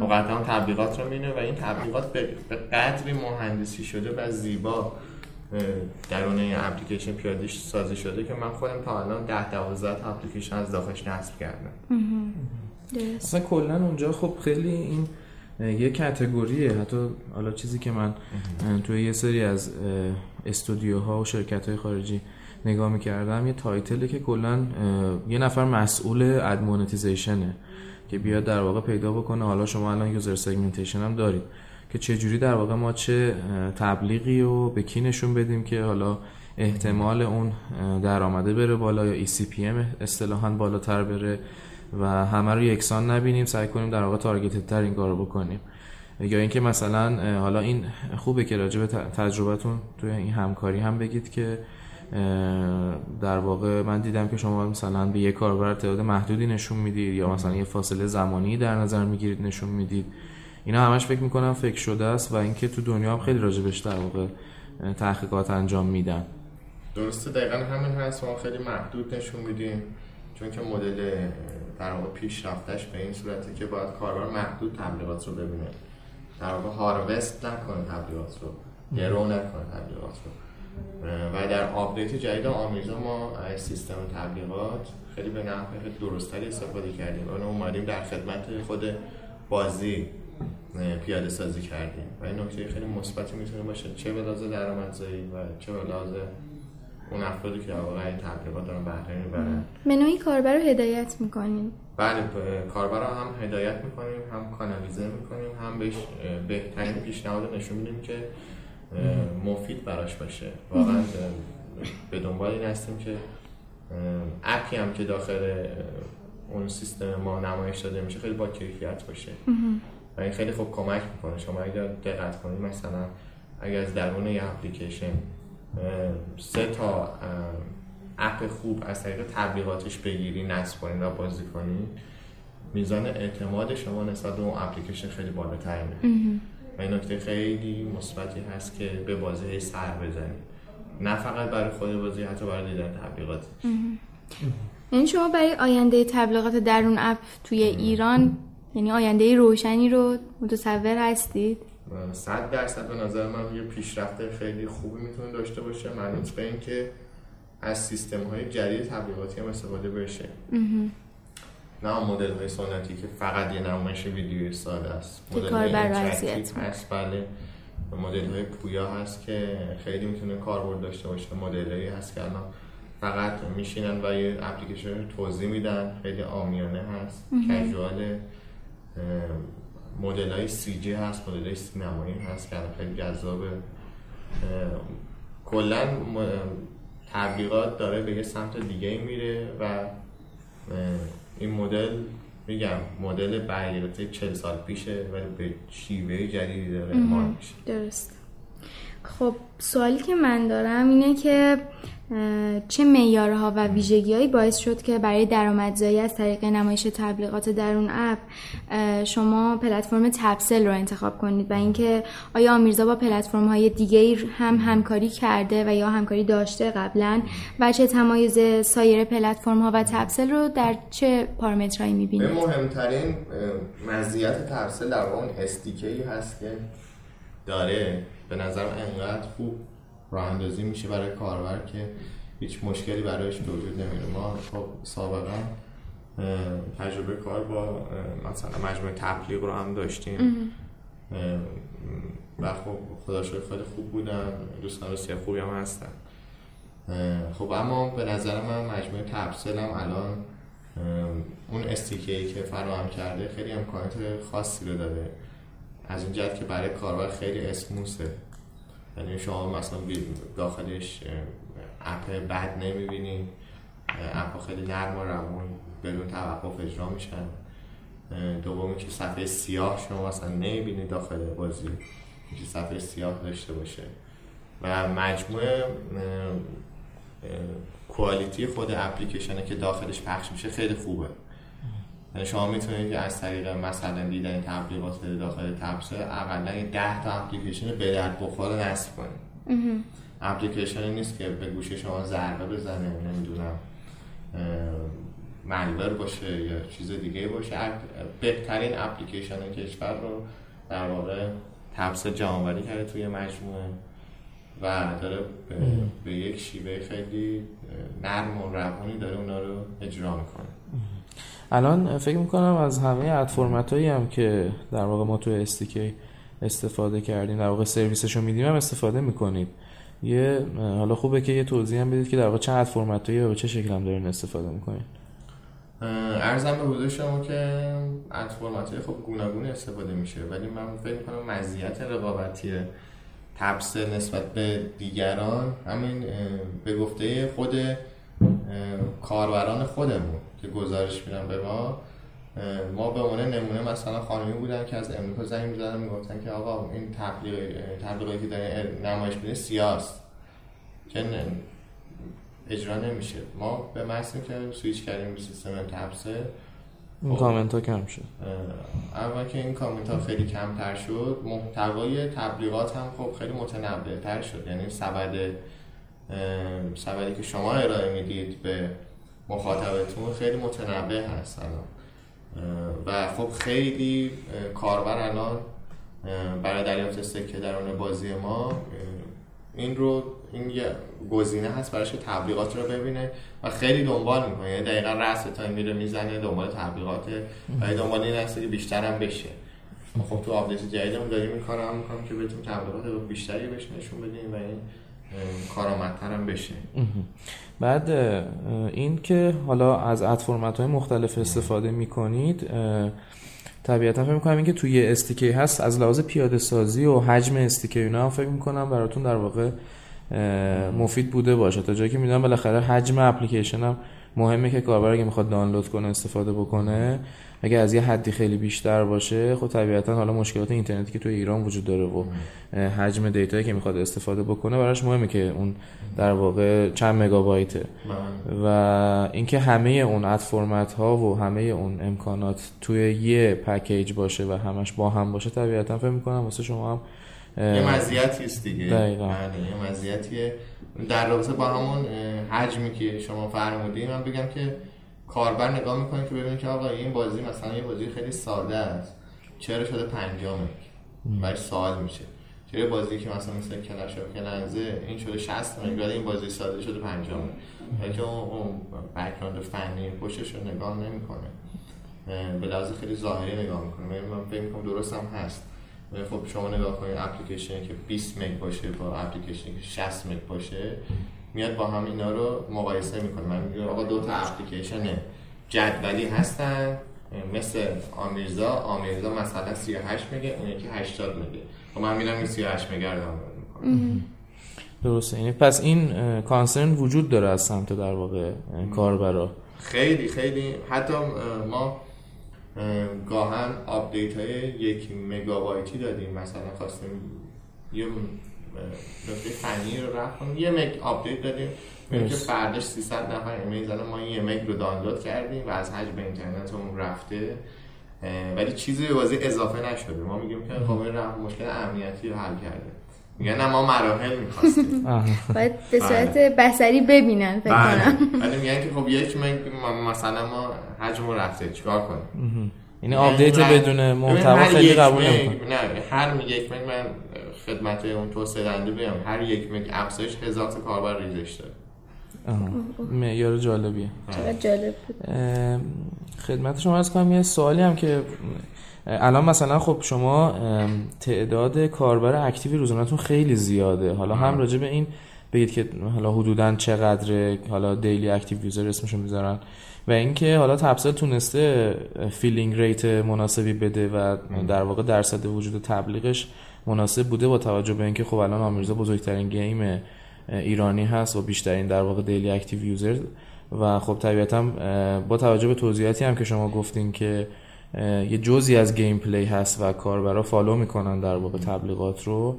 و قطعا تبلیغات رو مینه و این تبلیغات به به قدری مهندسی شده و زیبا درون این اپلیکیشن پیاده سازی شده که من خودم تا الان 10 12 تا اپلیکیشن از داخلش نصب کردم. اصلا کلا اونجا خب خیلی این یه کتگوریه حتی حالا چیزی که من توی یه سری از استودیوها و شرکت های خارجی نگاه می‌کردم یه تایتله که کلا یه نفر مسئول اد مونتیزیشنه که بیاد در واقع پیدا بکنه. حالا شما الان یوزر سگمنتیشن هم دارید که چه جوری در واقع ما چه تبلیغی رو به کی نشون بدیم که حالا احتمال اون درآمده بره بالا یا ECPM اصطلاحا بالاتر بره. و همه رو یکسان نبینیم سعی کنیم در واقع تارگتد تر این کارو بکنیم. یا اینکه مثلا حالا این خوبه که راجع به تجربتون توی این همکاری هم بگید که در واقع من دیدم که شما مثلا به یه کاربر تعداد محدودی نشون می‌دید یا مثلا یه فاصله زمانی در نظر می‌گیرید نشون می‌دید. اینا همش فکر می‌کنم فکر شده است و اینکه تو دنیا هم خیلی راجبش در واقع تحقیقات انجام میدن. درسته دقیقا همین هست. ما خیلی محدود نشون میدیم. چون که مدل در واقع پیشرفتش به این صورتی که باید کاربر محدود تبلیغات رو ببینه. در واقع harvest نکنه تبلیغات رو. grow نکنه تبلیغات رو. و در update جدید آمیرزا ما از سیستم تبلیغات خیلی به نحو درست‌تری استفاده کردیم. و اومدیم در خدمت خود بازی پیاده سازی کردیم. و این نکته خیلی مثبتی می‌تونه باشه. چه به لحاظ درآمدزایی و چه به لحاظ اون افرادی که واقعا این تبلیغات دارن بهره می‌برن. منوی کاربر رو هدایت می‌کنیم. بله کاربر رو هم هدایت می‌کنیم هم کانالیزه می‌کنیم هم بهش بهترین پیشنهاد نشون میدیم که مفید براش باشه. واقعا به دنبال این هستیم که اپی هم که داخل اون سیستم ما نمایش داده میشه خیلی با کیفیت باشه. و این خیلی خوب کمک می‌کنه. شما اگر دقت کنید مثلا اگر از درون یه اپلیکیشن سه تا اپ خوب از طریق تبلیغاتش بگیری نصب کنید و بازی کنید میزان اعتماد شما نسبت به اون اپلیکیشن خیلی بالاتر میره و این نکته خیلی مثبتی هست که به بازی سر بزنید نه فقط برای خود بازی حتی برای دیدن تبلیغات یعنی شما برای آینده تبلیغات درون اپ توی ایران یعنی آینده روشنی رو متصور هستید؟ صد درصد به نظر من یه پیشرفت خیلی خوبی می‌تونه داشته باشه. منوط به این که از سیستم های جدید تبلیغاتی هم استفاده بشه. نه مدل های سنتی که فقط یه نمایش ویدیوی ساده است. مدل هست بله. مدل های پویا هست که خیلی می‌تونه کاربرد داشته باشه. مدل هایی هست که الان فقط میشینن و یه اپلیکیشن توضیح میدن. خیلی آمیانه هست. کژوال مدل های سی جی هست مدل های سینمایی هست که خیلی جذابه کلا تبلیغات داره به یه سمت دیگه میره و این مدل میگم مدل برگرفته 40 سال پیشه ولی به شیوه جدیدی داره درست. خب سوالی که من دارم اینه که چه معیارها و ویژگیهایی باعث شد که برای درآمدزایی از طریق نمایش تبلیغات درون اپ شما پلتفرم تبسل رو انتخاب کنید و اینکه آیا آمیرزا با پلتفرم های دیگه هم همکاری کرده و یا همکاری داشته قبلا و چه تمایز سایر پلتفرم ها و تبسل رو در چه پارامترهایی می‌بینید؟ مهمترین مزیت تبسل در اون استیکی هست که داره. به نظرم انقدر خوب راه اندازی میشه برای کاربر که هیچ مشکلی برایش به وجود نمیره ما خب سابقا تجربه کار با مثلا مجموعه تبلیغ رو هم داشتیم. و خب خدا خیلی خوب بودن. دوستان بسیار خوبی هم هستن. خب اما به نظر من مجموعه تبسل هم الان اون استیکی که فراهم کرده خیلی امکانات خاصی رو داده. از این جهت که برای کاربر خیلی اسموسه. یعنی شما مثلا داخلش اپ بد نمی‌بینید اپ خیلی نرم و روون بدون توقف اجرا میشن. دومی که صفحه سیاه شما مثلا نمی‌بینید داخل بازی که صفحه سیاه داشته باشه. و مجموعه کوالیتی خود اپلیکیشنه که داخلش پخش میشه خیلی خوبه. شما می‌تونید از طریق مثلا دیدن تبلیغات داخل تبسه اقلا 10 تا اپلیکیشن به درد بخور نصب کنید. اپلیکیشن نیست که به گوشه شما ضربه بزنه نمی‌دونم ملور باشه یا چیز دیگه باشه. بهترین اپلیکیشن کشور رو در واقع تبسه جانوری کرده توی مجموعه و داره به, به یک شیوه خیلی نرم و روانی داره اونا رو اجرا می‌کنه. الان فکر می‌کنم از همه اد فرمت هایی هم که در واقع ما تو استیکی استفاده کردیم در واقع سرویسشو میدیم هم استفاده می‌کنید یه حالا خوبه که یه توضیح هم بدید که در واقع چه اد فرمت هایی و چه شکل هم دارین استفاده می‌کنید ارزم به حضور شما که از فرمت های خب گوناگون استفاده میشه ولی من فکر می‌کنم مزیت رقابتی تبس نسبت به دیگران همین به گفته خود کاربران خودمون. که گزارش میدن به ما. ما به عنوان نمونه مثلا خانمی بودن که از امریکا زنگ می‌زدن می‌گفتن که آقا این تبلیغ تبلیغاتی که داره نمایش میده سیاست. که اجرا نمیشه. ما به محض که سویچ کردیم به سیستم تبسه این کامنت ها کم شد. اول که این کامنت ها خیلی کمتر شد محتوای تبلیغات هم خب خیلی متنوع تر شد. یعنی سبد سبدی که شما ارائه می‌دید به مخاطبتون خیلی متنوع هست الان. و خب خیلی کاربر الان برای دریافت سکه درون بازی ما این رو این یه گزینه هست براش تبلیغات رو ببینه و خیلی دنبال می‌کنه. یعنی دقیقا رأس تا میره می‌زنه دنبال تبلیغات و دنبال این هست که بیشتر هم بشه. خب تو update جدیدمون داریم این کارو می‌کنم که بهتون تبلیغات بیشتری بهش نشون بدیم و این کارآمدتر هم بشه. بعد این که حالا از اد فرمت های مختلف استفاده می‌کنید طبیعتا فکر می‌کنم اینکه توی استیکی هست از لحاظ پیاده سازی و حجم استیکی اینا فکر می‌کنم براتون در واقع مفید بوده باشه. تا جایی که می‌دونم بالاخره حجم اپلیکیشن هم مهمه که کاربر اگه می‌خواد دانلود کنه استفاده بکنه اگه از یه حدی خیلی بیشتر باشه خب طبیعتا حالا مشکلات اینترنتی که توی ایران وجود داره و حجم دیتایی که می‌خواد استفاده بکنه براش مهمه که اون در واقع چند مگابایته بله. و اینکه همه اون اد فرمت ها و همه اون امکانات توی یه پکیج باشه و همش با هم باشه طبیعتا فکر می‌کنم واسه شما هم یه مزیتی است دیگه دقیقا. بله، یه مزیتیه در رابطه با همون حجمی که شما فرمودین من بگم که کاربر نگاه می‌کنه که ببینید که آقا این بازی مثلا یه بازی خیلی ساده است. چرا شده پنجامه برای سوال میشه. چرا بازی که مثلا مثل کلش و کلنزه این شده 60 مگ این بازی ساده شده پنجامه که اون بک‌گراند فنی پشتش رو نگاه نمی‌کنه. به لحاظ خیلی ظاهری نگاه می‌کنه. من فکر می‌کنم درست هم هست. خب شما نگاه کنید اپلیکیشنی که 20 مگ باشه با اپلیکیشنی که 60 مگ باشه میاد با هم اینا رو مقایسه می‌کنه. من میگم آقا دو تا اپلیکیشن جدولی هستن مثل آمیرزا. آمیرزا مثلا 38 میگه اون یکی 80 میگه و من میرم این 38 میگه رو می‌کنم. درسته. یعنی پس این concern وجود داره از سمت در واقع کاربرا. خیلی خیلی. حتی ما گاهن update های یک مگابایتی دادیم. مثلا خواستیم یه نکته فنی رو رفع یه مگ update دادیم. میگه که فردش 300 نفر ایمیل زدن. ما یه مگ رو دانلود کردیم و از حجم اون رفته. ولی چیزی به بازی اضافه نشده. ما میگیم که خب این مشکل امنیتی رو حل کرده. میگن نه ما مراحل می‌خواستیم. باید به صورت بله. بسری ببینن فکر بله. کنم. ولی میگن که خب یک مثلا ما حجم رفته چیکار کنیم؟ یعنی update بدون محتوا خیلی قبول نمی‌کنه. نه هر یک مگ من خدمت اون توسعه دهنده بگم هر یک مگ افزایش هزار تا کاربر ریزش داره. معیار جالبیه. جالب خدمت شما عرض کنم یه سوالی هم که الان مثلا خب شما تعداد کاربر active روزانهتون خیلی زیاده. حالا هم راجع به این بگید که حالا حدودا چقدر حالا daily active user اسمشون می‌ذارن. و اینکه حالا تپسل تونسته filling rate مناسبی بده و در واقع درصد وجود تبلیغش مناسب بوده با توجه به اینکه خب الان آمیرزا بزرگترین game ایرانی هست و بیشترین در واقع daily active user و خب طبیعتا با توجه به توضیحاتی هم که شما گفتین که یه جزی از gameplay هست و کاربرا follow می‌کنن در واقع تبلیغات رو.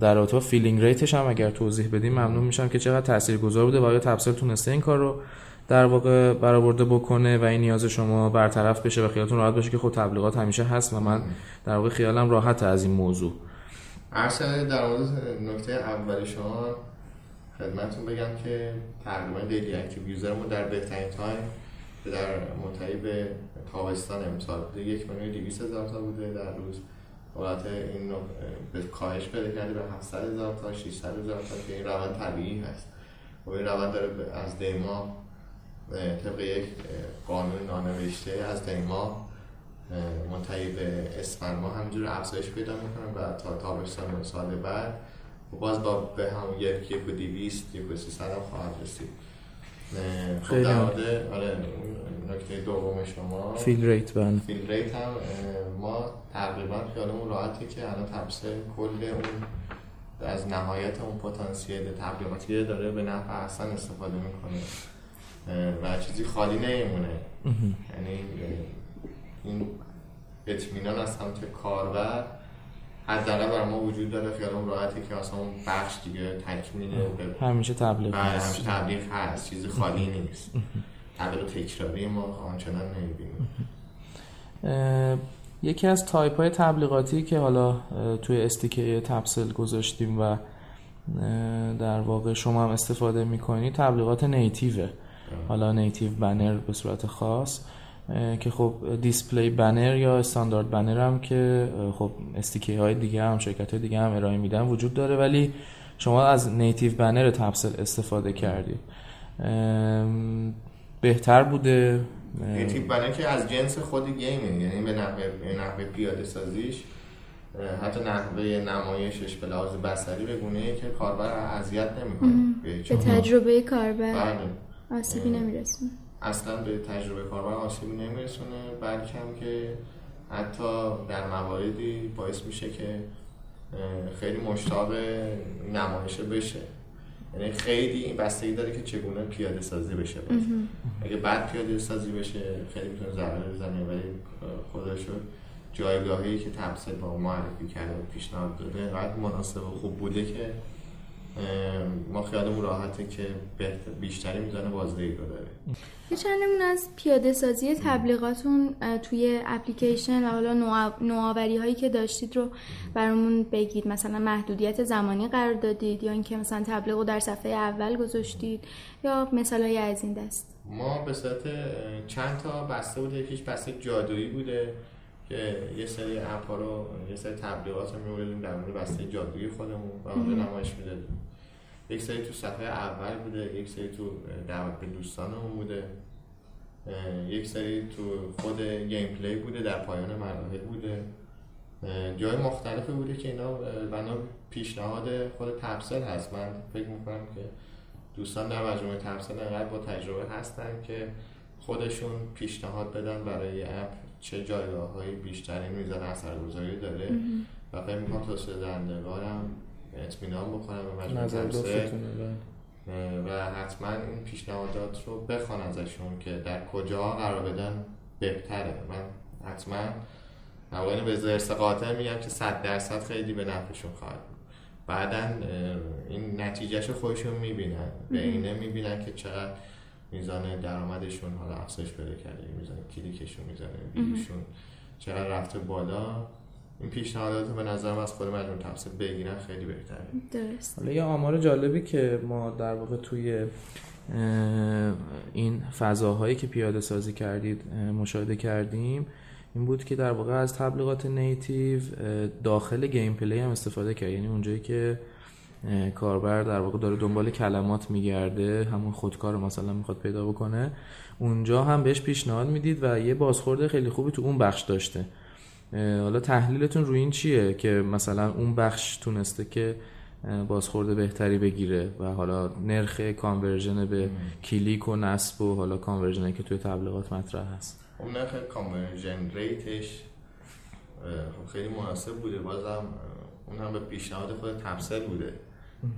در رابطه filling rate ش هم اگر توضیح بدیم ممنون میشم که چقدر تاثیرگذار بوده و آیا تپسل تونسته این کار رو در واقع برآورده بکنه و این نیاز شما برطرف بشه و خیالتون راحت باشه که خود تبلیغات همیشه هست و من در واقع خیالم راحت از این موضوع. عرض شد در مورد نکته اولی شما خدمتتون بگم که تقریبا daily active user مون در بهترین time در منتهی به تابستان امسال بوده. یک میلیون 200 هزار تا بوده در روز. حالا این به کاهش پیدا کرده به 700 هزار تا 600 هزار تا که این روند طبیعی هست. و این روند داره از دیما طبق یک قانون نانوشته از دیما منتهی به اسفند ما همینجور افزایش پیدا می‌کنه و تا تابستان سال بعد. و باز با به هم یک یک و دیویست یک و هم خواهد رسید. خیلی آره نکته دوم شما fill rate بله. fill rate هم ما تقریبا خیالمون راحته که الان تپسل کل اون از نهایت اون پتانسیل تبلیغاتی داره به نفع احسن استفاده می‌کنه. و چیزی خالی نمیمونه. یعنی این اطمینان از سمت کاربر حداقل برای ما وجود داره خیالمون راحته که اصلا اون بخش دیگه تکمیله همیشه تبلیغ بله، هست. همیشه تبلیغ هست چیزی خالی نیست. تبلیغ تکراری ما آنچنان نمی‌بینیم. یکی از تایپ های تبلیغاتی که حالا توی SDK تپسل گذاشتیم و در واقع شما هم استفاده می‌کنی تبلیغات native ه. حالا native banner به صورت خاص. که خب display banner یا standard banner هم که خب SDK های دیگه هم شرکت های دیگه هم ارائه میدن وجود داره ولی شما از native banner تپسل استفاده کردی. بهتر بوده. نیتیو بنر که از جنس خود گیمه یعنی به نحوه, نحوه پیاده سازیش حتی نحوه نمایشش به لحاظ بصری به گونه که کاربر اذیت نمی‌کنه. به تجربه کاربر. بله. آسیبی نمیرسونه. اصلا به تجربه کاربر آسیبی نمیرسونه بلکه هم که حتی در مواردی باعث میشه که خیلی مشتاق نمایشه بشه. یعنی خیلی این بستگی داره که چگونه پیاده سازی بشه اگه بعد پیاده سازی بشه خیلی می‌تونه ضرر بزنه ولی خودشو جایگاهی که تمثیل با معرفی کرده و پیشنهاد داده قد مناسب و خوب بوده که ما خیالمون راحته که بیشتری میزانه بازدهی رو داره یه چند نمونه از پیاده سازی تبلیغاتون توی اپلیکیشن و حالا نوآوری هایی که داشتید رو برامون بگید. مثلا محدودیت زمانی قرار دادید یا اینکه مثلا تبلیغ رو در صفحه اول گذاشتید یا مثال های از این دست؟ ما به صورت چند تا بسته بوده یکیش بسته جادویی بوده. که یه سری اپ ها رو یه سری تبلیغات رو میوردیم در مورد بسته جادویی خودمون و اونجا نمایش می‌دادیم. یک سری تو صفحه اول بوده یک سری تو دعوت به دوستانمون بوده. یک سری تو خود گیم پلی بوده در پایان مراحل بوده. جای مختلفی بوده که اینا بنا پیشنهاد خود تبسل هست. من فکر می‌کنم که دوستان در مجموعه تبسل انقدر با تجربه هستن که خودشون پیشنهاد بدن برای اپ. چه جایگاه های بیشتری میزان اثرگذاری داره. و فکر می‌کنم توسعه دهندگارم اطمینان بکنم به مجموعه و حتما این پیشنهادات رو بخوان ازشون که در کجا قرار بدن بهتره. من حتما نوعین به زرس قاطع میگم که صد درصد خیلی به نفعشون خواهد بعدا این نتیجهش خودشون می‌بینن. به اینه می‌بینن که چقدر میزان درآمدشون حالا افزایش پیدا کرده میزان کلیکشون میزان ویدیوشون چقدر رفته بالا این پیشنهادات به نظرم از خود مجموع تفسیر بگیرن خیلی بهتره. درست. حالا یه آمار جالبی که ما در واقع توی این فضاهایی که پیاده سازی کردید مشاهده کردیم این بود که در واقع از تبلیغات نیتیو داخل گیم پلی هم استفاده کرد. یعنی اونجایی که کاربر در واقع داره دنبال کلمات میگرده همون خودکار مثلا می‌خواد پیدا بکنه. اونجا هم بهش پیشنهاد می‌دید و یه بازخورده خیلی خوبی تو اون بخش داشته. حالا تحلیلتون روی این چیه که مثلا اون بخش تونسته که بازخورده بهتری بگیره و حالا نرخ conversion به کلیک و نصب و حالا conversion ی که توی تبلیغات مطرح هست. اون نرخ conversion rate ش خب خیلی مناسب بوده. بازم اون هم به پیشنهاد خود تپسل بوده.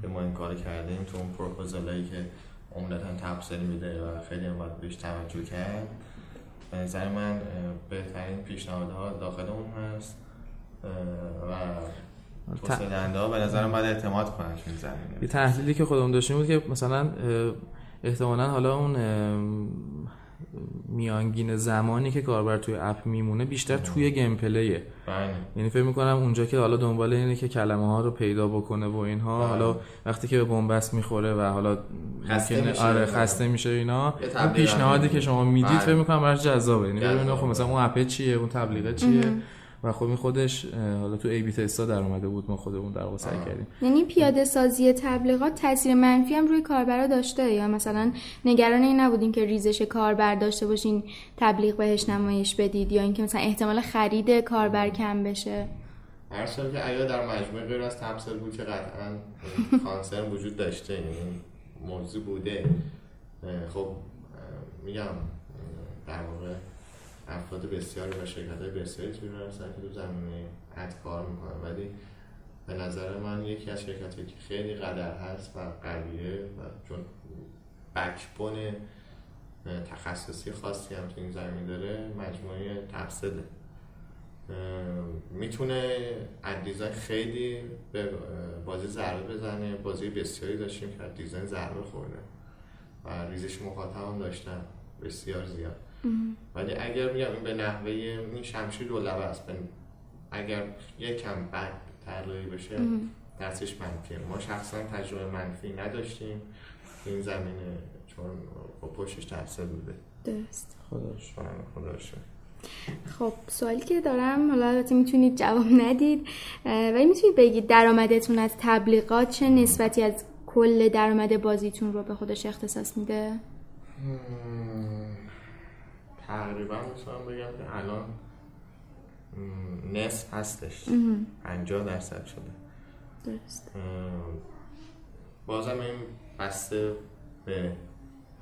که ما این کار کردیم تو اون پروپوزال هایی که عمدتا تپسل میده و خیلی هم باید بهش توجه کرد. به نظر من بهترین پیشنهادها داخل اون هست و توسعه ها به نظرم باید اعتماد کنن یه تحلیلی که خودمون داشتیم بود که مثلا احتمالا حالا اون میانگین زمانی که کاربر توی اپ میمونه بیشتر توی گیم پلیه بله. یعنی فکر می‌کنم اونجا که حالا دنبال اینه که کلمه ها رو پیدا بکنه و اینها بله. حالا وقتی که به بنبست می‌خوره و حالا خسته میشه. آره خسته میشه اینا این پیشنهادی که شما می‌دید بله. فکر می‌کنم براش جذابه. یعنی ببینید خب مثلا اون اپ چیه؟ اون تبلیغ چیه؟ و خب این خودش حالا تو ای بی تستا در اومده بود ما خودمون در سعی کردیم. یعنی پیاده سازی تبلیغات تاثیر منفی هم روی کاربرا داشته یا مثلا نگران این نبودین که ریزش کاربر داشته باشین تبلیغ بهش نمایش بدید یا اینکه مثلا احتمال خرید کاربر کم بشه؟ هر که اگر در مجموعه غیر از تبصر بود که قطعا کانسرن وجود داشته یعنی موضوع بوده؟ خب میگم در واقع افراد بسیاری و شرکت های بسیاری توی هستن که تو زمینه اد کار می‌کنن. ولی به نظر من یکی از شرکت که خیلی قدر هست و قویه و چون بکبون تخصصی خاصی هم تو این زمین داره مجموعه تفسده می‌تونه دیزاین خیلی به بازی ضربه بزنه. بازی بسیاری داشتیم که دیزاین ضربه خورده و ریزش مخاطب هم داشتن بسیار زیاد. ولی اگر میگم این به نحوه این شمشیر دو لبه است اگر یکم بد طراحی بشه دستش منفیه. ما شخصا تجربه منفی نداشتیم. این زمینه چون با پشتش تحصیل بوده درست. خداش. خداش. خب سوالی که دارم حالا البته می‌تونید جواب ندید ولی می‌تونید بگید درآمدتون از تبلیغات چه نسبتی از کل درآمد بازیتون رو به خودش اختصاص میده؟ تقریبا می‌تونم بگم که الان نصف هستش. 50 درصد شده. درست بازم این بسته به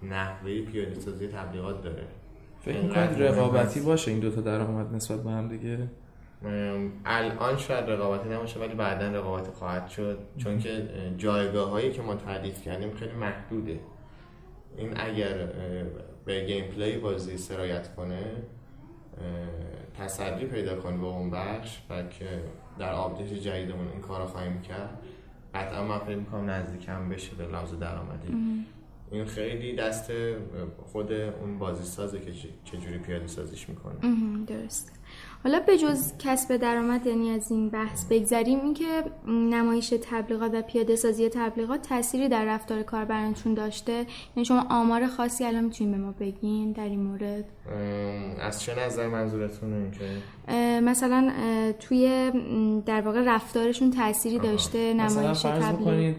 نحوه پیاده سازی تبلیغات داره. فکر می‌کنید رقابتی باشه این دوتا درآمد نسبت به هم دیگه؟ الان شاید رقابتی نباشه ولی بعدا رقابتی خواهد شد. چون که جایگاه هایی که ما تعریف کردیم خیلی محدوده. این اگر به gameplay بازی سرایت کنه تسری پیدا کنه به اون بخش و که در آپدیت جدیدمون این کار خواهیم کرد. قطعا من فکر می‌کنم نزدیکم بشه به لحاظ درآمدی. این خیلی دست خود اون بازی سازه که چجوری پیاده سازیش می‌کنه. درست حالا به جز کسب درآمد یعنی از این بحث بگذریم اینکه نمایش تبلیغات و پیاده سازی تبلیغات تأثیری در رفتار کاربرانتون داشته. یعنی شما آمار خاصی الان می‌تونید به ما بگین در این مورد؟ از چه نظر منظورتونه که؟ مثلا توی در واقع رفتارشون تأثیری داشته نمایش تبلیغات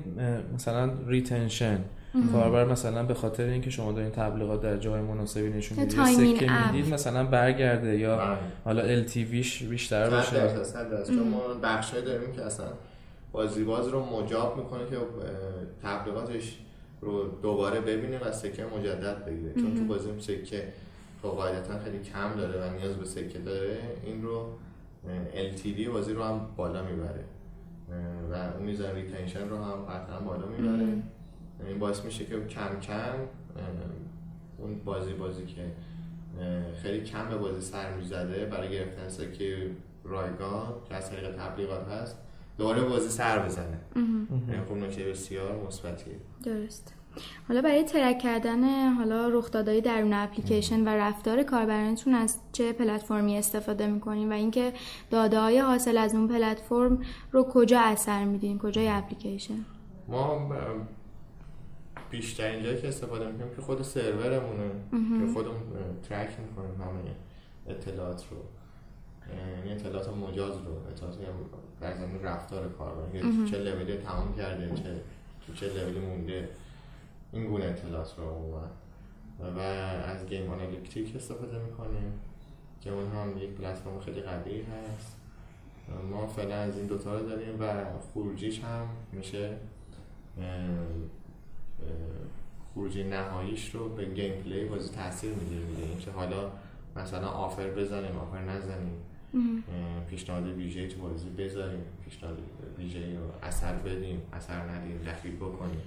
مثلا ریتنشن کاربر مثلا به خاطر اینکه شما دارین تبلیغات در جای مناسبی نشون می‌دید یا سکه می‌دید مثلا برگرده یا بله. حالا ال تی ویش بیشتر باشه. چون ما بخشای داریم که اصلا بازی باز رو مجاب می‌کنه که تبلیغاتش رو دوباره ببینه و سکه مجدد بگیره. چون تو بازی سکه خب قاعدتا خیلی کم داره و نیاز به سکه داره. این رو LTV بازی رو هم بالا می‌بره. و اون میزان ریتنشن رو هم قطعا بالا می‌بره. این باعث میشه که کم کم اون بازی بازی که خیلی کم به بازی سر می‌زده برای گرفتن سکه رایگان که از طریق تبلیغات هست دوباره بازی سر بزنه. این خب نکته بسیار مثبتیه. درست. حالا برای ترک کردن حالا رخدادهای درون اپلیکیشن و رفتار کاربرانتون از چه پلتفرمی استفاده می‌کنین و اینکه داده های حاصل از اون پلتفرم رو کجا اثر میدین؟ کجای اپلیکیشن؟ ما بیشترین جایی که استفاده می‌کنیم که خود سرورمونه که خودمون ترک می‌کنیم همه اطلاعات رو. یعنی اطلاعات مجاز رو اطلاعات در زمین رفتار کاربر چه لولی تمام کرده چه تو چه لولی مونده. این گونه اطلاعات رو عموما. و از گیم آنالیتیک استفاده می‌کنیم که اون هم یک پلتفرم خیلی قوی هست. ما فعلا از این دوتا رو داریم و خروجیش هم میشه خروجی نهاییش رو به gameplay بازی تاثیر می‌گیره دیگه. اینکه حالا مثلا offer بزنیم offer نزنیم پیشنهاد ویژه تو بازی بذاریم پیشنهاد ویژه رو اثر بدیم اثر ندیم دخیل بکنیم.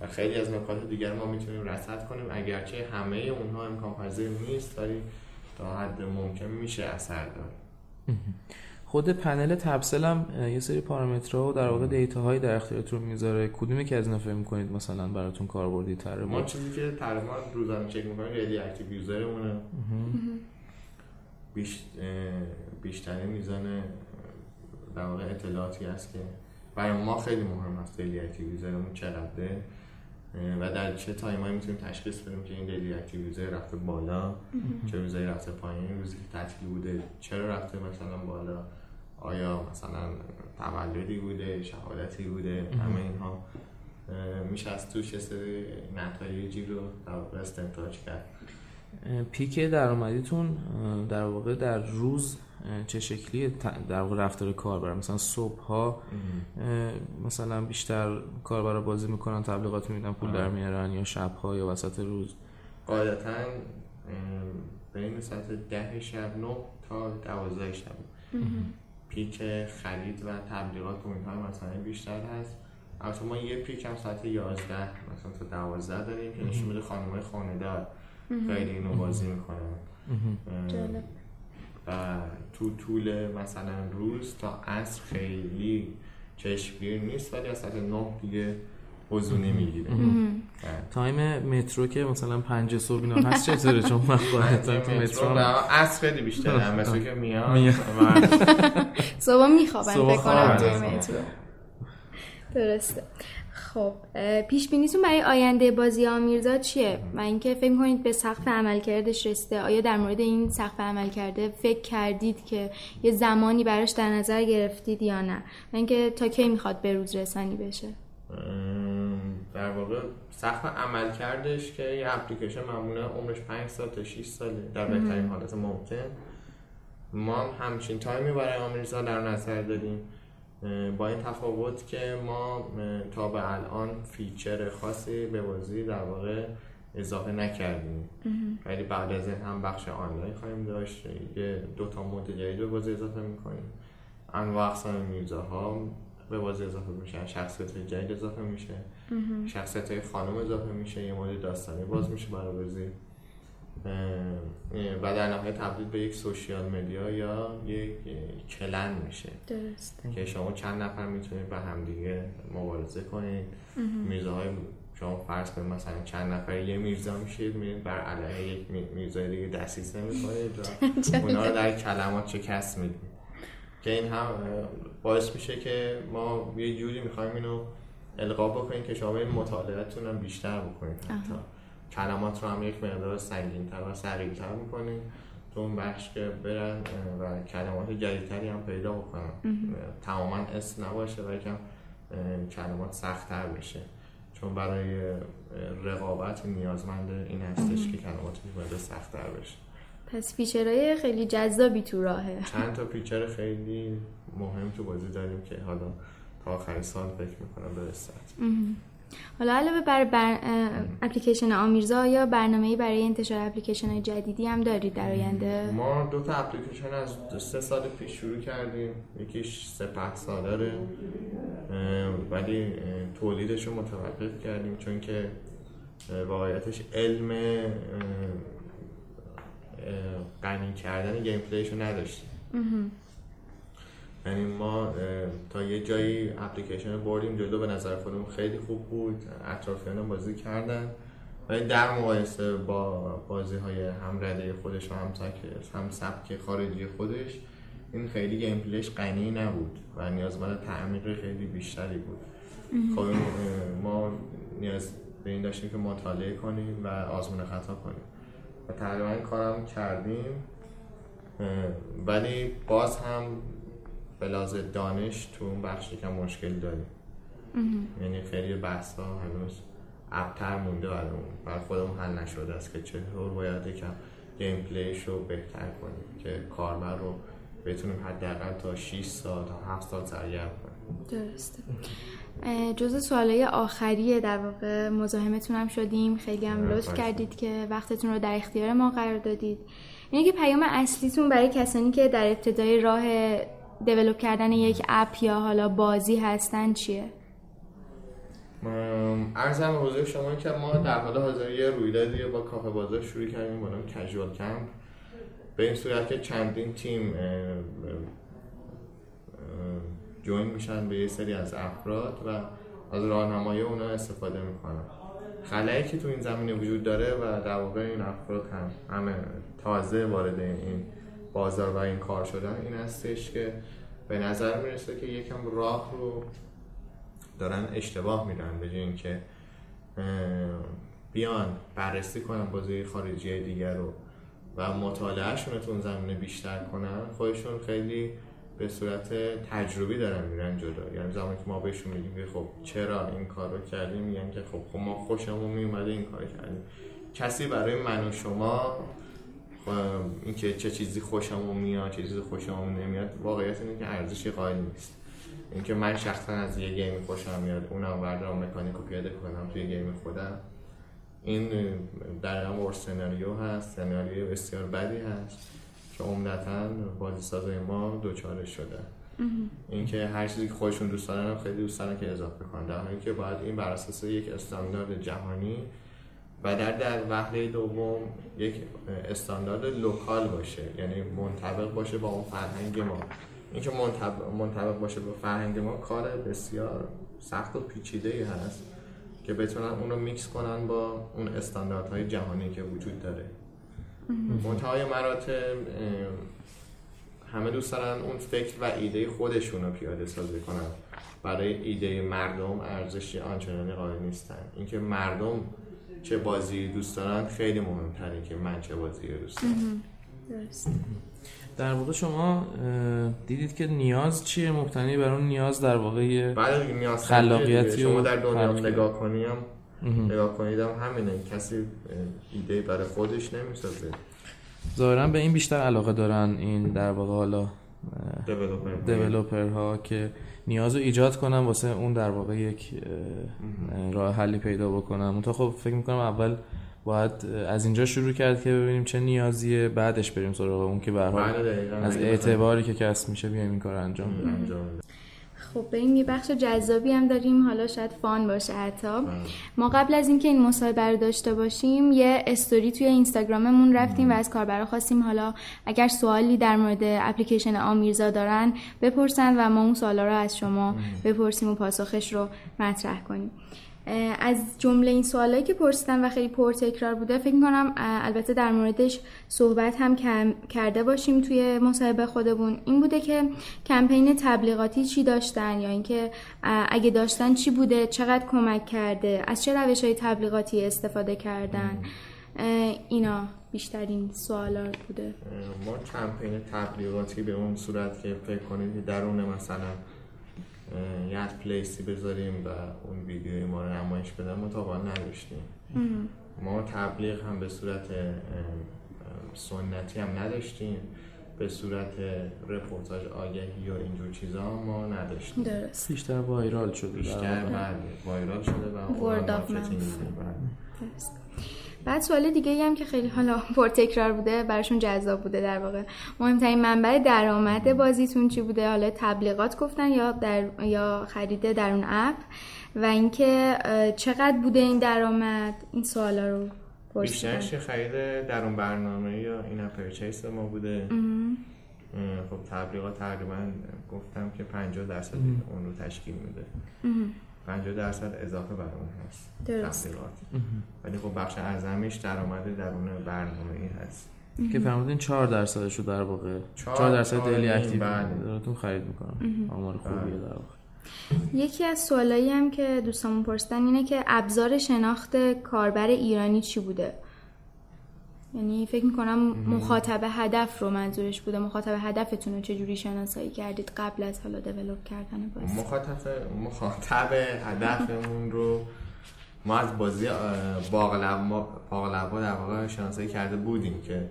و خیلی از نکات دیگر ما می‌تونیم رصد کنیم. اگرچه همه اونها امکان پذیر نیست ولی تا حد ممکن میشه اثر داد خود پنل تپسل هم یه سری پارامترها و در واقع data هایی در اختیارتون می‌ذاره. کدومی که از اینا فکر می‌کنید مثلا براتون کاربردی تره؟ ما چیزی که تقریبا روزانه چک می‌کنیم daily active user مونه بیشترین میزان در واقع اطلاعاتی هست که برای ما خیلی مهم است daily active user مون چقدره و در چه time ایی می‌تونیم تشخیص بدیم که این daily active user رفته بالا چه روزایی رفته پایین روزی که تعطیل بوده چرا رفته مثلا بالا. آیا مثلا تولدی بوده شهادتی بوده همه اینها میشه از توش سری نتایجی رو در واقع استنتاج کرد؟ پیک درآمدیتون در واقع در روز چه شکلی در واقع رفتار کاربر؟ مثلا صبح ها مثلا بیشتر کاربر بازی می‌کنن تبلیغات میدن پول در میارن یا شب ها یا وسط روز؟ قاعدتا بین ساعت ده شب نه تا دوازده شب. پیک خرید و تبلیغات و اینها مثلا بیشتر هست. البته ما یه پیک هم ساعت 11 مثلا تا 12 داریم که نشون میده خانمای خانه‌دار خیلی اینو بازی می‌کنن. و تو طول مثلا روز تا عصر خیلی چشمگیر نیست ولی از ساعت 9 دیگه حضونی می‌گیره تایم مترو که مثلا پنج صبح اینا هست چطوره؟ چون من خودم مترو از خیلی بیشتره. مثلا که میاد صبح میخوابن فکر کنم توی مترو. درسته. خب پیش بینیتون برای آینده بازی آمیرزا چیه؟ و اینکه فکر کنید به سقف عملکردش رسیده. آیا در مورد این سقف عملکرده فکر کردید که یه زمانی براش در نظر گرفتید یا نه؟ و اینکه تا کی می‌خواد به روز رسانی بشه؟ در واقع سقف عمل کردش که یه اپلیکیشن معمولا عمرش 5 سال تا 6 ساله. در بهترین حالت ممکن. ما همچین time ی برای آمیرزا در نظر داریم. با این تفاوت که ما تا به الان feature خاصی به بازی در واقع اضافه نکردیم. ولی بعد از این هم بخش آنلاین خواهیم داشت. یه دو تا mode جدید به بازی اضافه می‌کنیم. انواع اقسام میرزاها به بازی اضافه میشه شخصیت جدید اضافه میشه. شخصیت های خانم اضافه میشه یه mode داستانی باز میشه برای بازی. و در نهایت تبدیل به یک سوشیال مدیا یا یک کلن میشه. درست که شما چند نفر می‌تونید با همدیگه مبارزه کنید. میرزه های شما فرض کنید مثلا چند نفر یه میرزا میشید میرید بر علیه یک میرزای دیگه دستیسه می‌کنید اونا رو در کلمات شکست می‌دید. که این هم باعث میشه که ما یه جوری می‌خوایم اینو القا بکنیم که شما این مطالعتون هم بیشتر بکنید. حتی کلمات رو هم یک مقدار سنگین تر و سریع تر می‌کنیم تو اون بخش که برن و کلمات جدیدتری هم پیدا بکنن. تماما اسم نباشه و یکم کلمات سختتر بشه. چون برای رقابت نیازمند این هستش که کلمات سخت سختتر بشه. پس feature های خیلی جذابی تو راهه. چند تا feature خیلی مهم تو بازی داریم که حالا تا آخر سال فکر می‌کنم برسد. حالا علاوه بر, بر اپلیکیشن آمیرزا یا برنامه‌ای برای انتشار اپلیکیشن های جدیدی هم دارید در آینده؟ ما دو تا اپلیکیشن از سه سال پیش شروع کردیم. یکیش سپه سالاره ولی تولیدش رو متوقف کردیم چون که واقعیتش علم غنی کردن گیم پلیشو نداشتیم. یعنی ما تا یه جایی اپلیکیشن بردیم جلو به نظر خودمون خیلی خوب بود. اطرافیان بازی کردن. ولی در مقایسه با بازی های هم رده خودش و هم, هم سبک خارجی خودش این خیلی گیم پلیش غنی نبود و نیازمند تعمیر خیلی بیشتری بود. خب ما نیاز به این داشتیم که مطالعه کنیم و آزمون خطا کنیم. و تقریبا این کارم کردیم. ولی باز هم بلاز دانش تو اون بخش یکم مشکل داریم. یعنی خیلی بحث ها هنوز ابتر مونده برای بر خودمون حل نشده است که چطور باید یکم گیم پلیش رو بهتر کنیم که کاربر رو بتونیم حداقل تا 6 سال تا 7 سال سرگرم کنیم. درسته. جز سوالای آخریه در واقع. مزاحمتون هم شدیم. خیلی هم لطف کردید که وقتتون رو در اختیار ما قرار دادید. اینه که پیام اصلیتون برای کسانی که در ابتدای راه دیولوب کردن یک اپ یا حالا بازی هستن چیه؟ ارزم حضور شما که ما در حال حاضر یه رویدادی با کافه بازار شروع کردیم با نام کژوال کمپ به این صورت که چندین تیم جوین میشن به یه سری از افراد و از راهنمایی اونا استفاده می‌کنن. خلایی که تو این زمینه وجود داره و در واقع این افراد هم همه تازه وارد این بازار و این کار شدن این هستش که به نظر می‌رسه که یکم راه رو دارن اشتباه میرن به اینکه بیان بررسی کنن بازی خارجی دیگر رو و مطالعهشون تو زمینه بیشتر کنن خودشون خیلی به صورت تجربی دارن میرن جلو. یعنی زمانی که ما بهشون میگیم خب چرا این کار رو کردیم میگن که خب, خب ما خوشمون میومده این کار کردیم. کسی برای من و شما اینکه چه چیزی خوشمون میاد چه چیزی خوشمون نمیاد واقعیت اینه که ارزشی قائل نیست. اینکه من شخصا از یه گیم خوشم میاد اونم بردارم مکانیکو پیاده کنم توی گیم خودم این در ور سناریو هست سناریو بسیار بدی هست. که عمدتا بازی سازای ما دوچاره شده. اینکه هر چیزی که خودشون دوست دارن خیلی دوست دارن که اضافه کنن. در حالی که باید این بر اساس یک استاندارد جهانی و در در وهله دوم یک استاندارد local باشه. یعنی منطبق باشه با اون فرهنگ ما. اینکه منطبق باشه با فرهنگ ما کار بسیار سخت و پیچیده ای هست که بتونن اون رو میکس کنن با اون استانداردهای جهانی که وجود داره. منتهای مراتب همه دوست دارن اون فکر و ایده خودشون رو پیاده سازی کنن. برای ایده مردم ارزشی آنچنانی قائل نیستن. اینکه مردم چه بازی دوست دارن خیلی مهمتره که من چه بازی دوست دارم. در واقع شما دیدید که نیاز چیه؟ مبتنی بر اون نیاز در واقع بله نیاز خلاقیتی شما در دنیا نگاه کنیم نگاه کنیدم همینه. کسی ایده برای خودش نمی‌سازه. ظاهرا به این بیشتر علاقه دارن این در واقع حالا دیولوپر ها که نیاز رو ایجاد کنن واسه اون در واقع یک راه حلی پیدا بکنن. تا خب فکر می‌کنم اول باید از اینجا شروع کرد که ببینیم چه نیازیه. بعدش بریم سراغ اون که به بله، از اعتباری که کسب میشه بیایم این کار انجام بدیم. خب بریم یه بخش جذابی هم داریم. حالا شاید فان باشه حتی. ما قبل از اینکه این مصاحبه رو داشته باشیم یه استوری توی اینستاگراممون رفتیم و از کاربرا خواستیم حالا اگر سوالی در مورد اپلیکیشن آمیرزا دارن بپرسن و ما اون سوالا رو از شما بپرسیم و پاسخش رو مطرح کنیم. از جمله این سوالایی که پرسیدم و خیلی پرتکرار بوده فکر کنم البته در موردش صحبت هم کرده باشیم توی مصاحبه خودمون. این بوده که کمپین تبلیغاتی چی داشتن یا اینکه اگه داشتن چی بوده چقدر کمک کرده از چه روش های تبلیغاتی استفاده کردن؟ اینا بیشترین سوالات بوده. ما کمپین تبلیغاتی به اون صورت که فکر کنید درون مثلا یه place ی بذاریم و اون ویدیوی ما رو نمایش بدن. ما تا نداشتیم. ما تبلیغ هم به صورت سنتی هم نداشتیم. به صورت رپورتاج آگهی و اینجور چیزا ما نداشتیم. درست. بیشتر viral شده. بیشتر بله. viral شده و word of بعد سوال دیگه ای هم که خیلی حالا پرتکرار بوده براشون جذاب بوده در واقع. مهمترین منبع درآمد بازیتون چی بوده؟ حالا تبلیغات گفتن یا در یا خرید در اون اپ؟ و اینکه چقدر بوده این درآمد؟ این سوالا رو بیشترش خرید در اون برنامه یا این پرچیس ما بوده؟ خب تبلیغات تقریبا گفتم که 50 درصد اون رو تشکیل میده. 50 درصد اضافه بر اون هست. درست. ولی خب بخش اعظمش درآمد درون برنامه ای هست. که فرمودین 4 درصدش رو در واقع 4 درصد دیلی اکتیو دارتون خرید می‌کنم. آمار خوبیه بله. در واقع. یکی از سوالایی هم که دوستامون پرسیدن اینه که ابزار شناخت کاربر ایرانی چی بوده؟ یعنی فکر می‌کنم مخاطب هدف رو منظورش بوده. مخاطب هدفتون رو چجوری شناسایی کردید قبل از حالا دیولوب کردن بازی؟ مخاطب مخاطب هدفمون رو ما از بازی باقلبا در واقع شناسایی کرده بودیم که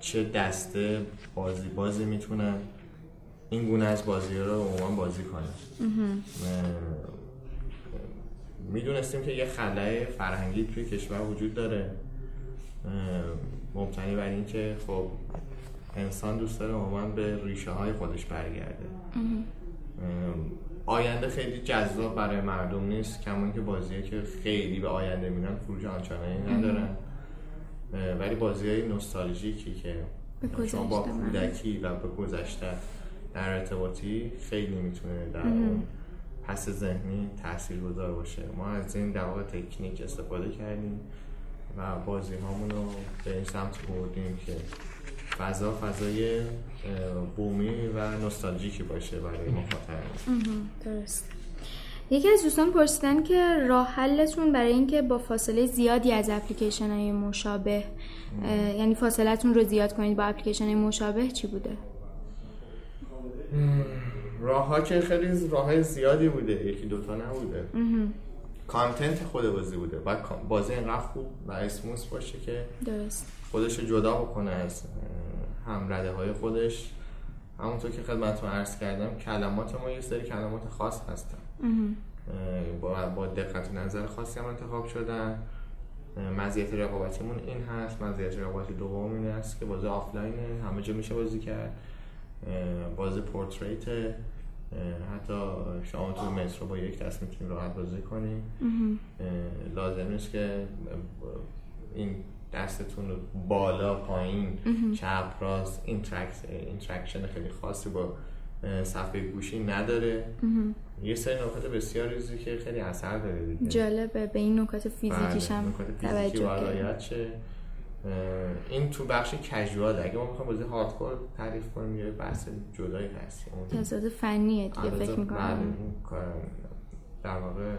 چه دسته بازی بازی می‌تونن این گونه از بازی رو عموما بازی کنه می‌دونستیم که یه خلای فرهنگی توی کشور وجود داره. مبتنی بر اینکه خب انسان دوست داره عموما به ریشه های خودش برگرده. آینده خیلی جذاب برای مردم نیست کمون که بازیه که خیلی به آینده میرن فروش آنچنانی ندارن. ولی بازی های نوستالژیکی که شما با کودکی و به گذشته در ارتباطی خیلی می‌تونه در اون پس ذهنی تاثیر گذار باشه. ما از این در تکنیک استفاده کردیم. و بازی هامون رو به این سمت بردیم که فضا فضای بومی و نوستالژیکی باشه برای مخاطب درست یکی از دوستان پرسیدن که راه حلتون برای اینکه با فاصله زیادی از اپلیکیشن های مشابه یعنی فاصلتون رو زیاد کنید با اپلیکیشن های مشابه چی بوده؟ راه ها که خیلی راه های زیادی بوده یکی دوتا نبوده. کانتنت خود بازی بوده. و بازی اینقدر خوب و اسموس باشه که درست. خودش رو جدا بکنه از هم رده های خودش. همونطور که خدمتتون عرض کردم کلمات ما یه سری کلمات خاص هستن. با, با دقت نظر خاصی هم انتخاب شدن. مزیت رقابتیمون این هست. مزیت رقابتی دوم این است که بازی آفلاینه. همه جا میشه بازی کرد. بازی portrait حتی شما تو مترو با یک دست می‌تونید راحت بازی کنید لازم نیست که این دستتون رو بالا پایین چپ راست interaction خیلی خاصی با صفحه گوشی نداره. یه سری نکات بسیار ریزی که خیلی اثر داره دیگه. جالبه. به این نکات فیزیکیش بله، هم توجه شه. این تو بخش کژوال اگه ما می‌خوایم بازی هاردکور تعریف کنیم یه بحث جدایی هست. تضاد فنیه دیگه فکر می‌کنم. در واقع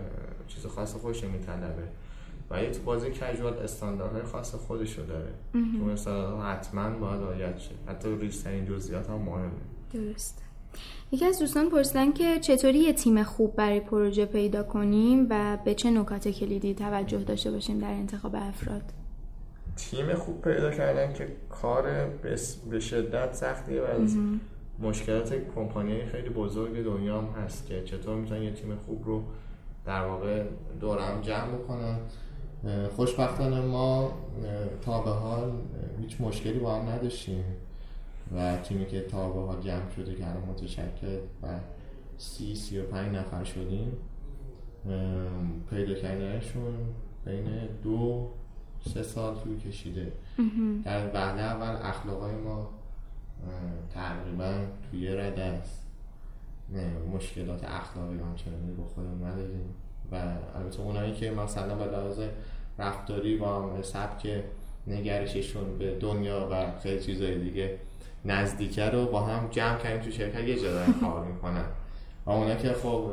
چیز خاص خودش میطلبه. و یه تو بازی کژوال استانداردهای خاص خودشو داره. تو استانداردها حتما باید رعایت شه. حتی ریزترین جزئیات هم مهمه. درست یکی از دوستان پرسیدن که چطوری یه تیم خوب برای پروژه پیدا کنیم و به چه نکات کلیدی توجه داشته باشیم در انتخاب افراد؟ تیم خوب پیدا کردن که کار به شدت سختیه و از مشکلات کمپانی خیلی بزرگ دنیا هم هست که چطور می‌تونن یه تیم خوب رو در واقع دورم جمع بکنن. خوشبختانه ما تا به حال هیچ مشکلی با هم نداشتیم و تیمی که تا به حال جمع شده که الان متشکل و سی سی و پنج نفر شدیم پیدا کردنشون بین دو سه سال طول کشیده. در وهله اول اخلاقای ما تقریبا توی رده است. مشکلات اخلاقی آنچنانی با خودمون نداریم. و البته اونایی که مثلا به لحاظ رفتاری با هم سبک نگرششون به دنیا و خیلی چیزهای دیگه نزدیکه رو با هم جمع کردیم تو شرکت یه جا کار می‌کنن. و اونا که خب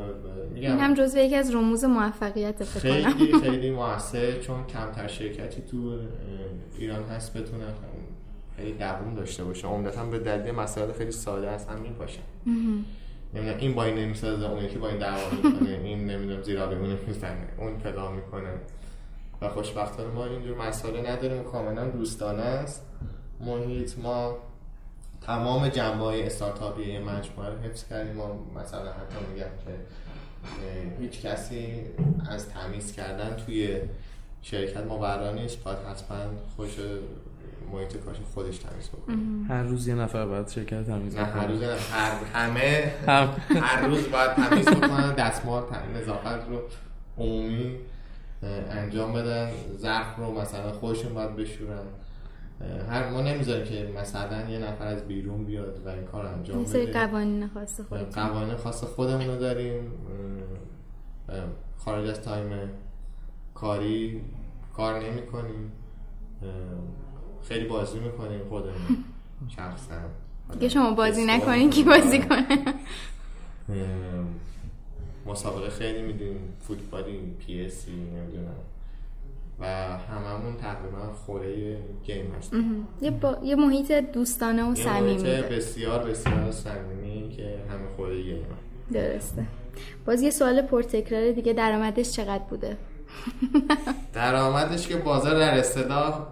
میگم این هم جزو یکی از رموز موفقیت خیلی خیلی موثر چون کمتر شرکتی تو ایران هست بتونه خیلی دووم داشته باشه. عمدتا به دلیل مسائل خیلی ساده است هم میپاشن. نمی‌دونم این با این نمی‌سازه اون یکی با این دعوا می‌کنه این نمی‌دونم زیرا به اون می‌زنه اون فدا می‌کنه. و خوشبختانه ما اینجور مسائل نداریم. کاملا دوستانه است. محیط ما تمام جنبه های استارتاپی مجموعه رو حفظ کردیم. ما مثلا حتی میگم که هیچ کسی از تمیز کردن توی شرکت ما نیست. باید حتما خوش محیط کارش خودش تمیز بکنه. هر روز یه نفر باید شرکت تمیز نه هر روز هر همه هر روز باید تمیز بکنن دستمال نظافت رو عمومی انجام بدن. ظرف رو مثلا خودشون باید بشورن. هر ما نمی‌ذاریم که مثلا یه نفر از بیرون بیاد و این کار انجام بده. قوانین خاص خودمون. قوانین خاص خودمون رو داریم. خارج از تایم کاری کار نمی کنیم خیلی بازی می‌کنیم خودمون. شخصا. دیگه شما بازی نکنین کی بازی کنه. مسابقه خیلی می‌دونیم. فوتبالی PES نمی‌دونم. و هممون تقریبا خوره game هستیم. یه, با... یه محیط دوستانه و صمیمی بسیار بسیار صمیمی که همه خوره game درسته. باز یه سوال پرتکرار دیگه درآمدش چقدر بوده؟ درآمدش که بازار در استدا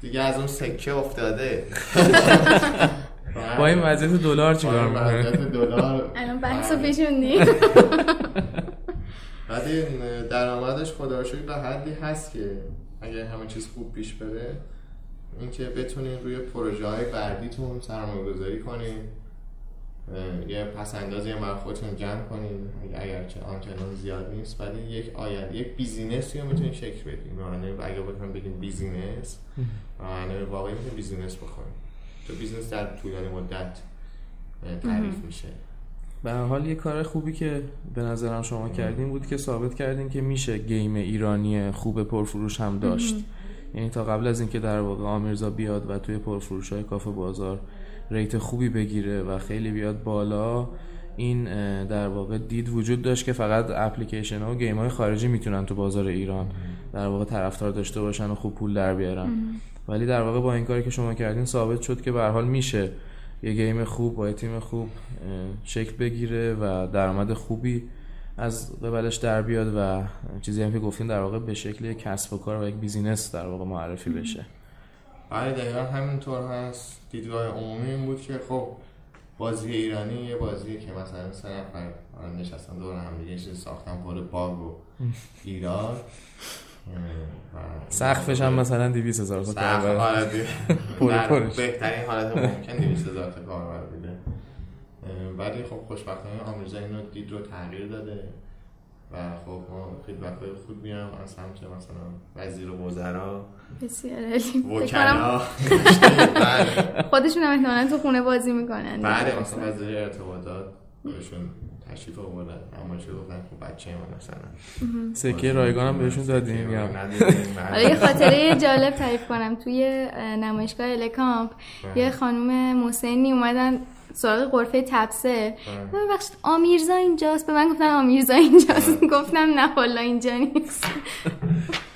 دیگه از اون سکه افتاده. با این وضعیت دلار چیکار می‌کنه؟ دلار. الان بحثو پیشوندی ولی درآمدش خدا رو به حدی هست که اگه همه چیز خوب پیش بره اینکه بتونین روی پروژه های بعدیتون سرمایه گذاری کنین یه پس اندازی هم خودتون جمع کنین اگرچه آنچنان زیاد نیست ولی یک آینده یک business ی رو می‌تونین شکل بدین. معنی اگه بخوام بگیم business معنی واقعی می‌تونین business بخورین تو business در طولانی مدت تعریف میشه. به هر حال یه کار خوبی که به نظرم شما کردین بود که ثابت کردین که میشه game ایرانی خوب پرفروش هم داشت. یعنی تا قبل از اینکه در واقع آمیرزا بیاد و توی پرفروش های کافه بازار rate خوبی بگیره و خیلی بیاد بالا این در واقع دید وجود داشت که فقط اپلیکیشن ها و game های خارجی می‌تونن تو بازار ایران در واقع طرفدار داشته باشن و خوب پول در بیارن. ولی در واقع با این کاری که شما کردین ثابت شد که به حال میشه یه game خوب با یه تیم خوب شکل بگیره و درآمد خوبی از قبلش در بیاد و چیزی هم که گفتیم در واقع به شکل کسب و کار و یک business در واقع معرفی بشه. آره دقیقا همینطور هست. دیدگاه عمومی این بود که خب بازی ایرانی یه بازی که مثلا سه نفر نشستن دور هم دیگه ساختن پر باگ و ایراد سقفش هم مثلا 200 هزار تا کاربر. آره بهترین حالت ممکن 200 هزار تا کاربر بوده. ولی خب خوشبختانه آمریزا اینو دید رو تغییر داده و خب ما فیدبک های خوب میام از سمت مثلا وزیر و وزرا. بسیار عالی. وکلا. خودشون هم احتمالاً تو خونه بازی می‌کنن. بله مثلا وزیر ارتباطات بهشون تشریف آوردن. اما چه گفتن خب بچه ما مثلا. سکه رایگان هم بهشون دادیم یا یه. خاطره جالب تعریف کنم. توی نمایشگاه الکامپ یه خانم موسینی اومدن سراغ قرفه تبسه ببخشید آمیرزا اینجاست؟ به من گفتن آمیرزا اینجاست. گفتم نه والا اینجا نیست.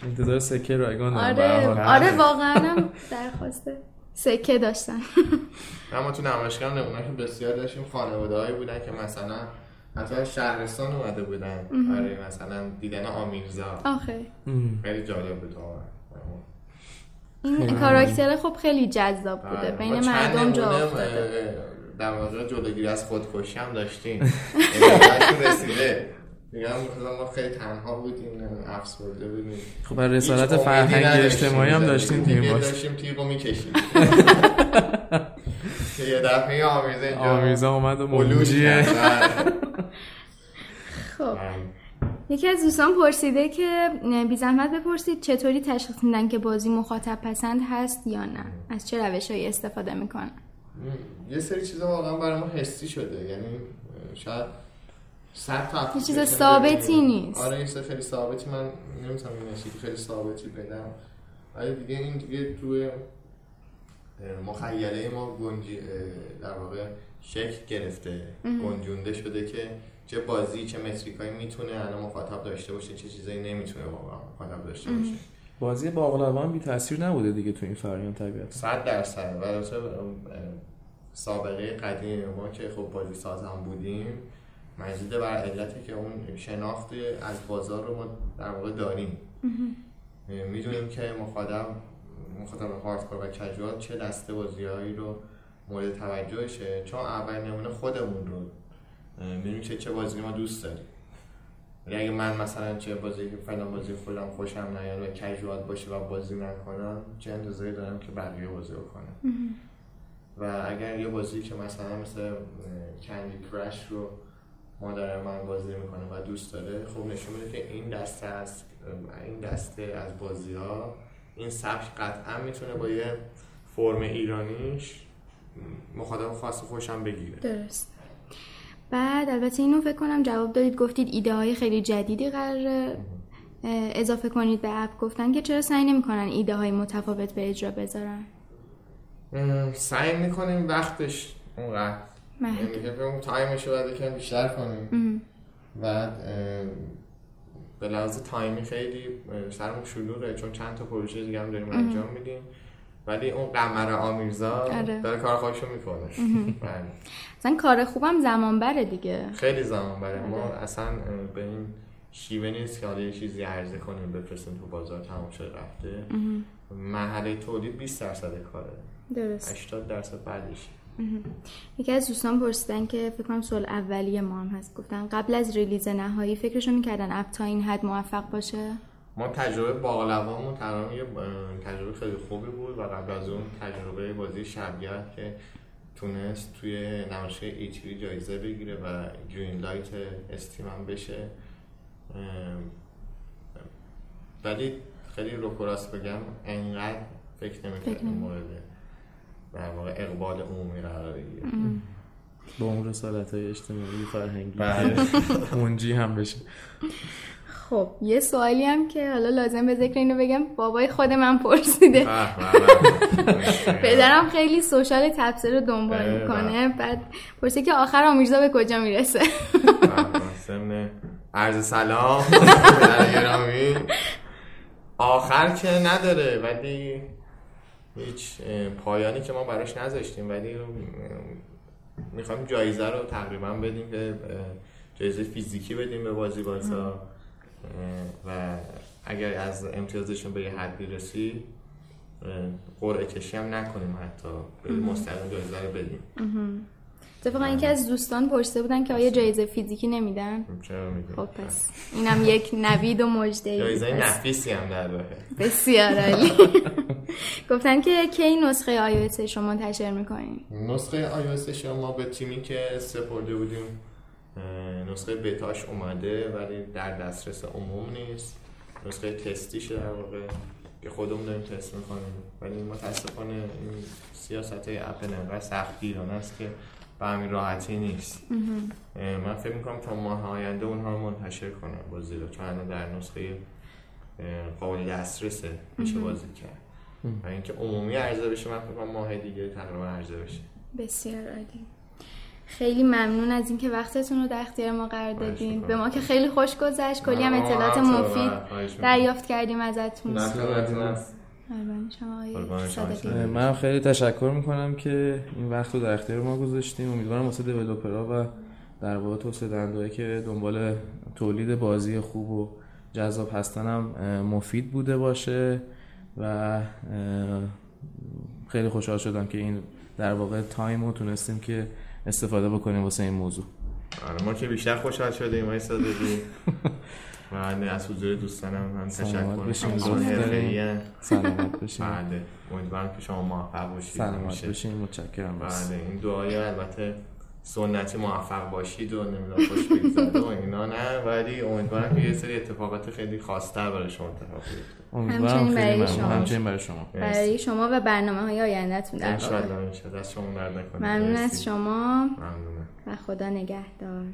انتظار سکه رایگان آره. آره واقعا هم درخواسته. سکه داشتن. اما تو نمایشگاه نمونه که بسیار داشتیم. خانواده هایی بودن که مثلا حتی شهرستان اومده بودن. برای مثلا دیدن آمیرزا. آخه. خیلی جالب بود این کاراکتر خب خیلی جذاب بوده. آره. بین مردم جا افتاده. در واقع جلوگیری از خودکشی هم داشتیم. رسیده. میگم ما خیلی تنها بودیم افسرده بودیم. خب برای رسالت فرهنگ اجتماعی هم داشتیم تیم باش داشتیم تیغو می‌کشیم که یه دفعه آمیزه اینجا آمیزه اومد و ملوجیه خب. یکی از دوستان پرسیده که بی زحمت بپرسید چطوری تشخیص میدن که بازی مخاطب پسند هست یا نه؟ از چه روشهایی استفاده می‌کنن؟ یه سری چیزا واقعا برای ما حسی شده. یعنی شاید صد تا یه چیز ثابتی نیست. آره یه خیلی ثابتی. من نمی‌تونم این خیلی ثابتی بدم. ولی دیگه این دیگه توی مخیله ما گنجی در واقع شکل گرفته. گنجونده شده که چه بازی چه متریکایی می‌تونه الان مخاطب داشته باشه چه چیزایی نمی‌تونه واقعا مخاطب داشته باشه. بازی باقلوا بی تاثیر نبوده دیگه تو این فرآیند طبیعتا. 100 درصد. و سابقه قدیم ما که خب بازی ساز هم بودیم مزید بر علتی که اون شناخت از بازار رو ما در واقع داریم. می‌دونیم که مخاطب مخاطب هاردکور و کژوال چه دسته بازیهایی رو مورد توجهشه. چون اول نمونه خودمون رو می‌دونیم چه چه بازی ما دوست داریم. یعنی اگه من مثلا چه بازی که فلان بازی خودم خوشم نیاد و کژوال باشه و بازی نکنم چه انتظاری دارم که بقیه بازی کنم. و اگر یه بازی که مثلا مثل کندی کرش رو مادر من بازی می‌کنه و دوست داره خب نشون میده که این دسته از این دسته از بازی ها این سبک قطعا می‌تونه با یه فرم ایرانیش مخاطب خاص خوشم بگیره. درست بعد البته اینو فکر کنم جواب دادید گفتید ایده های خیلی جدیدی قرار اضافه کنید به اپ. گفتن که چرا سعی نمی‌کنن ایده های متفاوت به اجرا بذارن؟ سعی می‌کنیم وقتش اونقدر. یعنی اون time ش رو باید یکم بیشتر کنیم. بعد به لحاظ time ی خیلی سرمون شلوغه چون چند تا پروژه دیگه هم داریم انجام میدیم. ولی اون قمر آمیرزا آره. داره کار خودشو می‌کنه. بله. اصلا کار خوبم زمان بره دیگه. خیلی زمان بره ما آره. اصلا به این شیوه نیست که حالا یه چیزی عرضه کنیم بفرستیم تو بازار تمام شده رفته. مرحله تولید 20 درصد کاره. درست. 80 درصد بعدش. یکی از دوستان پرسیدن که فکر کنم سوال اولیه ما هم هست. گفتن قبل از release نهایی فکرشون می‌کردن app تا این حد موفق باشه؟ ما تجربه باقلوامون یه تجربه خیلی خوبی بود و قبل از اون تجربه بازی شبیه که تونست توی نمایشگاه ایچری جایزه بگیره و Greenlight Steam هم بشه. ولی خیلی رو بگم انقدر فکر نمی‌کنم این مورده در واقع اقبال عمومی قرار بگیره. با اون رسالت های اجتماعی فرهنگی. بله. منجی هم بشه. خب یه سوالی هم که حالا لازم به ذکر اینو بگم بابای خود من پرسیده. پدرم خیلی سوشال تبصره رو دنبال می‌کنه بعد پرسید که آخر آمیرزا به کجا می‌رسه؟ عرض سلام. آخر که نداره ولی هیچ پایانی که ما براش نذاشتیم ولی می‌خوایم جایزه رو تقریبا بدیم که جایزه فیزیکی بدیم به بازی بازا و اگر از امتیازشون به یه حدی رسید قرعه کشی هم نکنیم حتی به مستقیم جایزه رو بدیم. اتفاقا اینکه از دوستان پرسیده بودن که آیا جایزه فیزیکی نمیدن؟ چرا میدیم خب پس. اینم یک نوید و مجده جایزه نفیسی هم در واقع بسیار عالی. گفتن که کی نسخه iOS شما منتشر می‌کنین؟ نسخه iOS شما به تیمی که سپرده بودیم. نسخه بتاش اومده ولی در دسترس عموم نیست. نسخه تستیش در واقع که خودمون داریم تست می‌کنیم. ولی متاسفانه این سیاست های اپل انقدر سخت گیرانه است که به همین راحتی نیست. من فکر می‌کنم تا ماه آینده اونها رو منتشر کنم بازی رو چون در نسخه قابل دسترسه میشه بازی کرد. و اینکه عمومی عرضه بشه من فکر ماه دیگه تقریبا عرضه بشه. بسیار عالی. خیلی ممنون از اینکه وقتتون رو در اختیار ما قرار دادین. به ما که خیلی خوش گذشت. کلی هم اطلاعات مفید دریافت کردیم ازتون. من خیلی تشکر می‌کنم که این وقت رو در اختیار ما گذاشتیم. امیدوارم واسه دیولپرها و در واقع توسعه دهندهایی که دنبال تولید بازی خوب و جذاب هستن مفید بوده باشه و خیلی خوشحال شدم که این در واقع تایم رو تونستیم که استفاده بکنیم واسه این موضوع. آره ما که بیشتر خوشحال شدیم ما ایستادگی و از حضور دوستانم هم تشکر بشین. سلامت بشین. بله امیدوارم که شما موفق باشید. سلامت بشین. متشکرم. بله این دعای البته سنتی موفق باشید و نمی‌دونم خوش بگذره و اینا نه ولی امیدوارم که یه سری اتفاقات خیلی خاصتر برای شما اتفاق بیفته. امیدوارم خیلی ممنون. همچنین برای شما. برای شما و برنامه های آیندهتون در واقع. ان از شما درد نکنه. ممنون از شما. ممنونم. و خدا نگهدار.